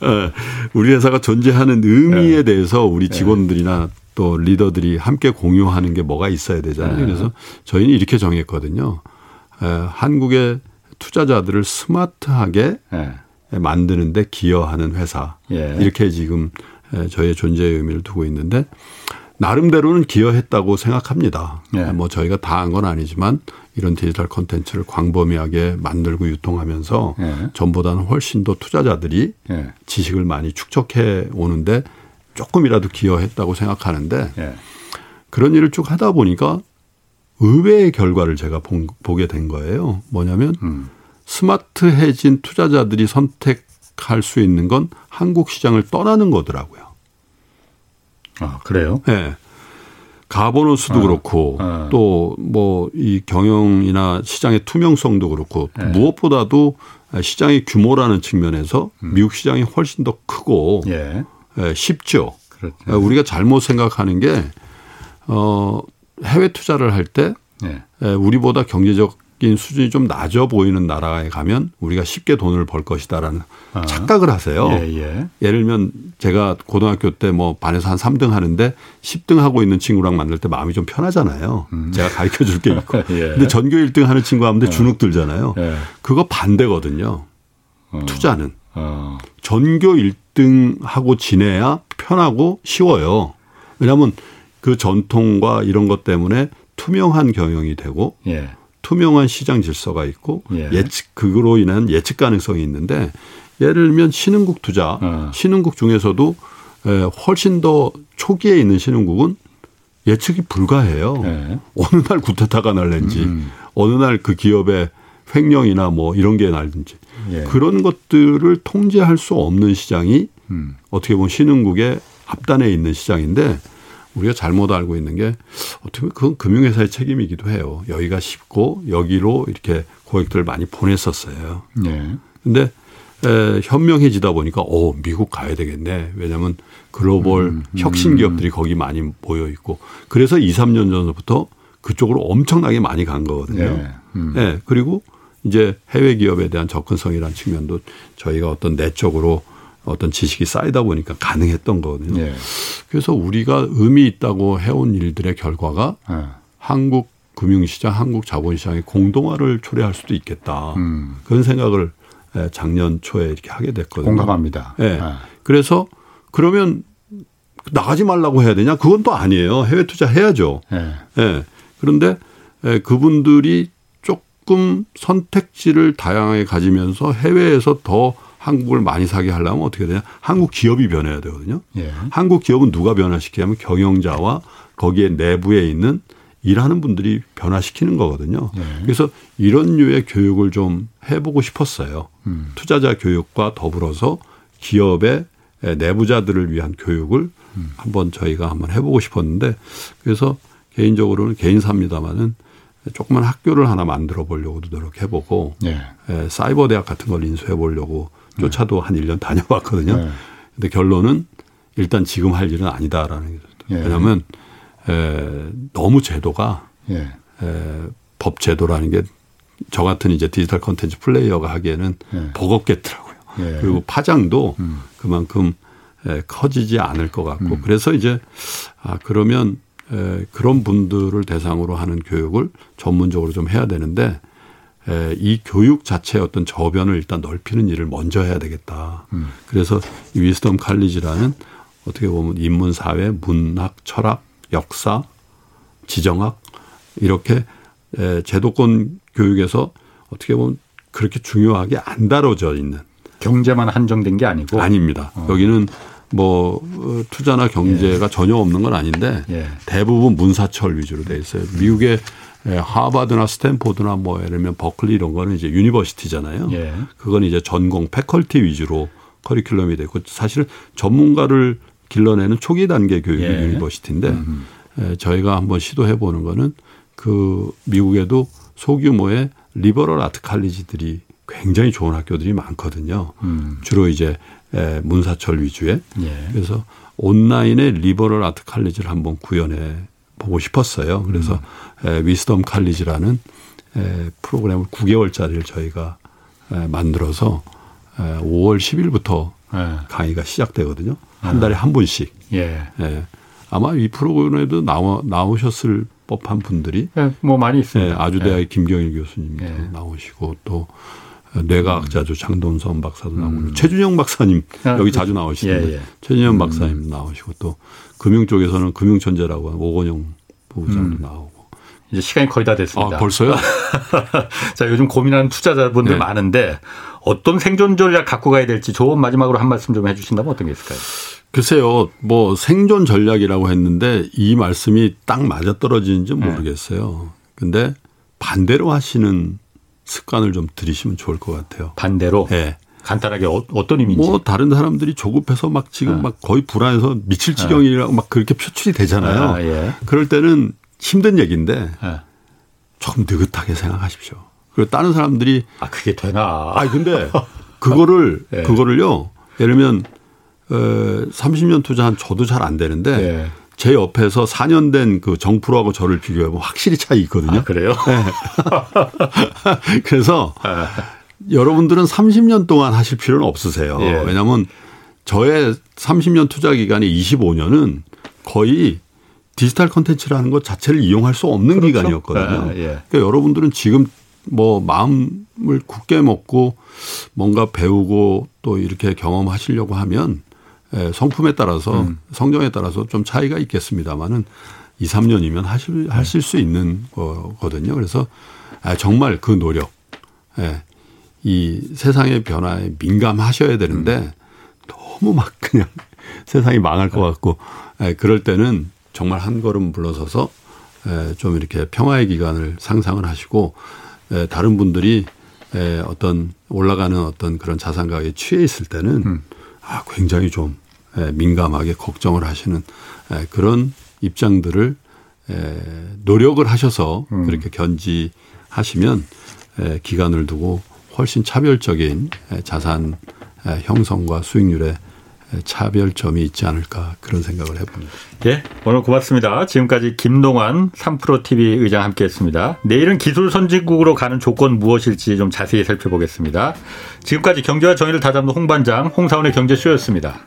네. 우리 회사가 존재하는 의미에 네. 대해서 우리 네. 직원들이나 또 리더들이 함께 공유하는 게 뭐가 있어야 되잖아요. 네. 그래서 저희는 이렇게 정했거든요. 한국의 투자자들을 스마트하게 네. 만드는데 기여하는 회사. 예. 이렇게 지금 저희의 존재의 의미를 두고 있는데 나름대로는 기여했다고 생각합니다. 네. 뭐 저희가 다 한 건 아니지만 이런 디지털 콘텐츠를 광범위하게 만들고 유통하면서 네. 전보다는 훨씬 더 투자자들이 네. 지식을 많이 축적해 오는데 조금이라도 기여했다고 생각하는데 그런 일을 쭉 하다 보니까 의외의 결과를 제가 보게 된 거예요. 뭐냐면 음. 스마트해진 투자자들이 선택할 수 있는 건 한국 시장을 떠나는 거더라고요. 아, 그래요? 네. 가보너스도 아, 그렇고 아. 또뭐 이 경영이나 시장의 투명성도 그렇고 네. 무엇보다도 시장의 규모라는 측면에서 음. 미국 시장이 훨씬 더 크고 예. 예, 쉽죠. 그렇죠. 예, 우리가 잘못 생각하는 게 어, 해외 투자를 할때 예. 예. 우리보다 경제적 인 수준이 좀 낮아 보이는 나라에 가면 우리가 쉽게 돈을 벌 것이다라는 아. 착각을 하세요. 예, 예. 예 를 들면 제가 고등학교 때 뭐 반에서 한 3등 하는데 10등 하고 있는 친구랑 만날 때 마음이 좀 편하잖아요. 음. 제가 가르쳐 줄 게 있고. 예. 근데 전교 1등 하는 친구 하는데 어. 주눅 들잖아요. 예. 그거 반대거든요. 어. 투자는. 어. 전교 1등 하고 지내야 편하고 쉬워요. 왜냐하면 그 전통과 이런 것 때문에 투명한 경영이 되고 예. 투명한 시장 질서가 있고 예. 예측 그로 인한 예측 가능성이 있는데 예를 들면 신흥국 투자 어. 신흥국 중에서도 훨씬 더 초기에 있는 신흥국은 예측이 불가해요. 예. 어느 날 구태타가 날는지 음. 어느 날 그 기업의 횡령이나 뭐 이런 게 날든지 예. 그런 것들을 통제할 수 없는 시장이 음. 어떻게 보면 신흥국의 앞단에 있는 시장인데 우리가 잘못 알고 있는 게 어떻게 보면 그건 금융회사의 책임이기도 해요. 여기가 쉽고 여기로 이렇게 고객들을 많이 보냈었어요. 네. 근데 에, 현명해지다 보니까 어 미국 가야 되겠네. 왜냐하면 글로벌 음, 음. 혁신 기업들이 거기 많이 모여 있고 그래서 2, 3년 전부터 그쪽으로 엄청나게 많이 간 거거든요. 네. 음. 네. 그리고 이제 해외 기업에 대한 접근성이라는 측면도 저희가 어떤 내적으로 어떤 지식이 쌓이다 보니까 가능했던 거거든요. 예. 그래서 우리가 의미 있다고 해온 일들의 결과가 예. 한국 금융시장, 한국 자본시장의 공동화를 초래할 수도 있겠다. 음. 그런 생각을 예, 작년 초에 이렇게 하게 됐거든요. 공감합니다. 예. 예. 그래서 그러면 나가지 말라고 해야 되냐? 그건 또 아니에요. 해외 투자 해야죠. 예. 예. 그런데 예, 그분들이 조금 선택지를 다양하게 가지면서 해외에서 더 한국을 많이 사게 하려면 어떻게 되냐? 한국 기업이 변해야 되거든요. 예. 한국 기업은 누가 변화시키냐면 경영자와 거기에 내부에 있는 일하는 분들이 변화시키는 거거든요. 예. 그래서 이런 류의 교육을 좀 해보고 싶었어요. 음. 투자자 교육과 더불어서 기업의 내부자들을 위한 교육을 음. 한번 저희가 한번 해보고 싶었는데 그래서 개인적으로는 개인사입니다마는 조그만 학교를 하나 만들어 보려고도 노력해보고 예. 사이버 대학 같은 걸 인수해 보려고 쫓아도 한 1년 다녀봤거든요. 네. 근데 결론은 일단 지금 할 일은 아니다라는 게 예. 왜냐하면 에, 너무 제도가 예. 에, 법 제도라는 게 저 같은 이제 디지털 컨텐츠 플레이어가 하기에는 예. 버겁겠더라고요. 예. 그리고 파장도 음. 그만큼 에, 커지지 않을 것 같고 음. 그래서 이제 아 그러면 에, 그런 분들을 대상으로 하는 교육을 전문적으로 좀 해야 되는데 이 교육 자체의 어떤 저변을 일단 넓히는 일을 먼저 해야 되겠다. 음. 그래서 이 위스덤 칼리지라는 어떻게 보면 인문 사회, 문학, 철학, 역사, 지정학 이렇게 제도권 교육에서 어떻게 보면 그렇게 중요하게 안 다뤄져 있는 경제만 한정된 게 아니고 아닙니다. 어. 여기는 뭐 어, 투자나 경제가 예. 전혀 없는 건 아닌데 예. 대부분 문사철 위주로 돼 있어요. 미국의 예, 하버드나 스탠포드나 뭐 예를 들면 버클리 이런 거는 이제 university잖아요. 예. 그건 이제 전공 faculty 위주로 커리큘럼이 되고 사실은 전문가를 길러내는 초기 단계 교육이 예. university인데 음. 예, 저희가 한번 시도해 보는 거는 그 미국에도 소규모의 리버럴 아트 칼리지들이 굉장히 좋은 학교들이 많거든요. 음. 주로 이제 예, 문사철 위주의. 예. 그래서 온라인의 리버럴 아트 칼리지를 한번 구현해 보고 싶었어요. 그래서 음. 위스덤 칼리지라는 프로그램을 9개월짜리를 저희가 만들어서 5월 10일부터 네. 강의가 시작되거든요. 한 달에 한 분씩. 예. 예. 아마 이 프로그램에도 나오, 나오셨을 법한 분들이 예, 뭐 많이 있습니다. 예, 아주 대학의 예. 김경일 교수님도 예. 나오시고 또 뇌과학자죠 장동선 박사도 나오고 음. 최준영 박사님 아, 여기 자주 나오시는데 예, 예. 최준영 음. 박사님 나오시고 또 금융 쪽에서는 금융천재라고 하는 오건영 부부장도 음. 나오고 이제 시간이 거의 다 됐습니다. 아, 벌써요? 자, 요즘 고민하는 투자자분들 네. 많은데 어떤 생존 전략 갖고 가야 될지 조언 마지막으로 한 말씀 좀 해주신다면 어떤 게 있을까요? 글쎄요, 뭐 생존 전략이라고 했는데 이 말씀이 딱 맞아 떨어지는지 네. 모르겠어요. 근데 반대로 하시는 습관을 좀 들이시면 좋을 것 같아요. 반대로? 네. 간단하게 어, 떤 의미인지. 뭐 다른 사람들이 조급해서 막 지금 아. 막 거의 불안해서 미칠 지경이라고 아. 막 그렇게 표출이 되잖아요. 아, 예. 그럴 때는 힘든 얘기인데 아. 조금 느긋하게 생각하십시오. 그리고 다른 사람들이 아 그게 되나? 아 근데 그거를 예. 그거를요. 예를 들면 어 30년 투자한 저도 잘 안 되는데 예. 제 옆에서 4년 된 그 정프로하고 저를 비교해보면 확실히 차이 있거든요. 아, 그래요? 네. 그래서 아. 여러분들은 30년 동안 하실 필요는 없으세요. 예. 왜냐하면 저의 30년 투자 기간이 25년은 거의 디지털 컨텐츠라는 것 자체를 이용할 수 없는 그렇죠? 기간이었거든요. 예. 그러니까 여러분들은 지금 뭐 마음을 굳게 먹고 뭔가 배우고 또 이렇게 경험하시려고 하면 예, 성품에 따라서 음. 성정에 따라서 좀 차이가 있겠습니다만은 2, 3년이면 하실 하실 수 있는 거거든요. 그래서 아, 정말 그 노력, 예, 이 세상의 변화에 민감하셔야 되는데 음. 너무 막 그냥 세상이 망할 것 같고 예, 그럴 때는 정말 한 걸음 물러서서 좀 이렇게 평화의 기간을 상상을 하시고 다른 분들이 어떤 올라가는 어떤 그런 자산 가격에 취해 있을 때는 음. 아 굉장히 좀 민감하게 걱정을 하시는 그런 입장들을 노력을 하셔서 음. 그렇게 견지하시면 기간을 두고 훨씬 차별적인 자산 형성과 수익률에 차별점이 있지 않을까 그런 생각을 해봅니다. 예, 오늘 고맙습니다. 지금까지 김동환 3프로TV 의장 함께했습니다. 내일은 기술 선진국으로 가는 조건 무엇일지 좀 자세히 살펴보겠습니다. 지금까지 경제와 정의를 다잡는 홍반장 홍사원의 경제쇼였습니다.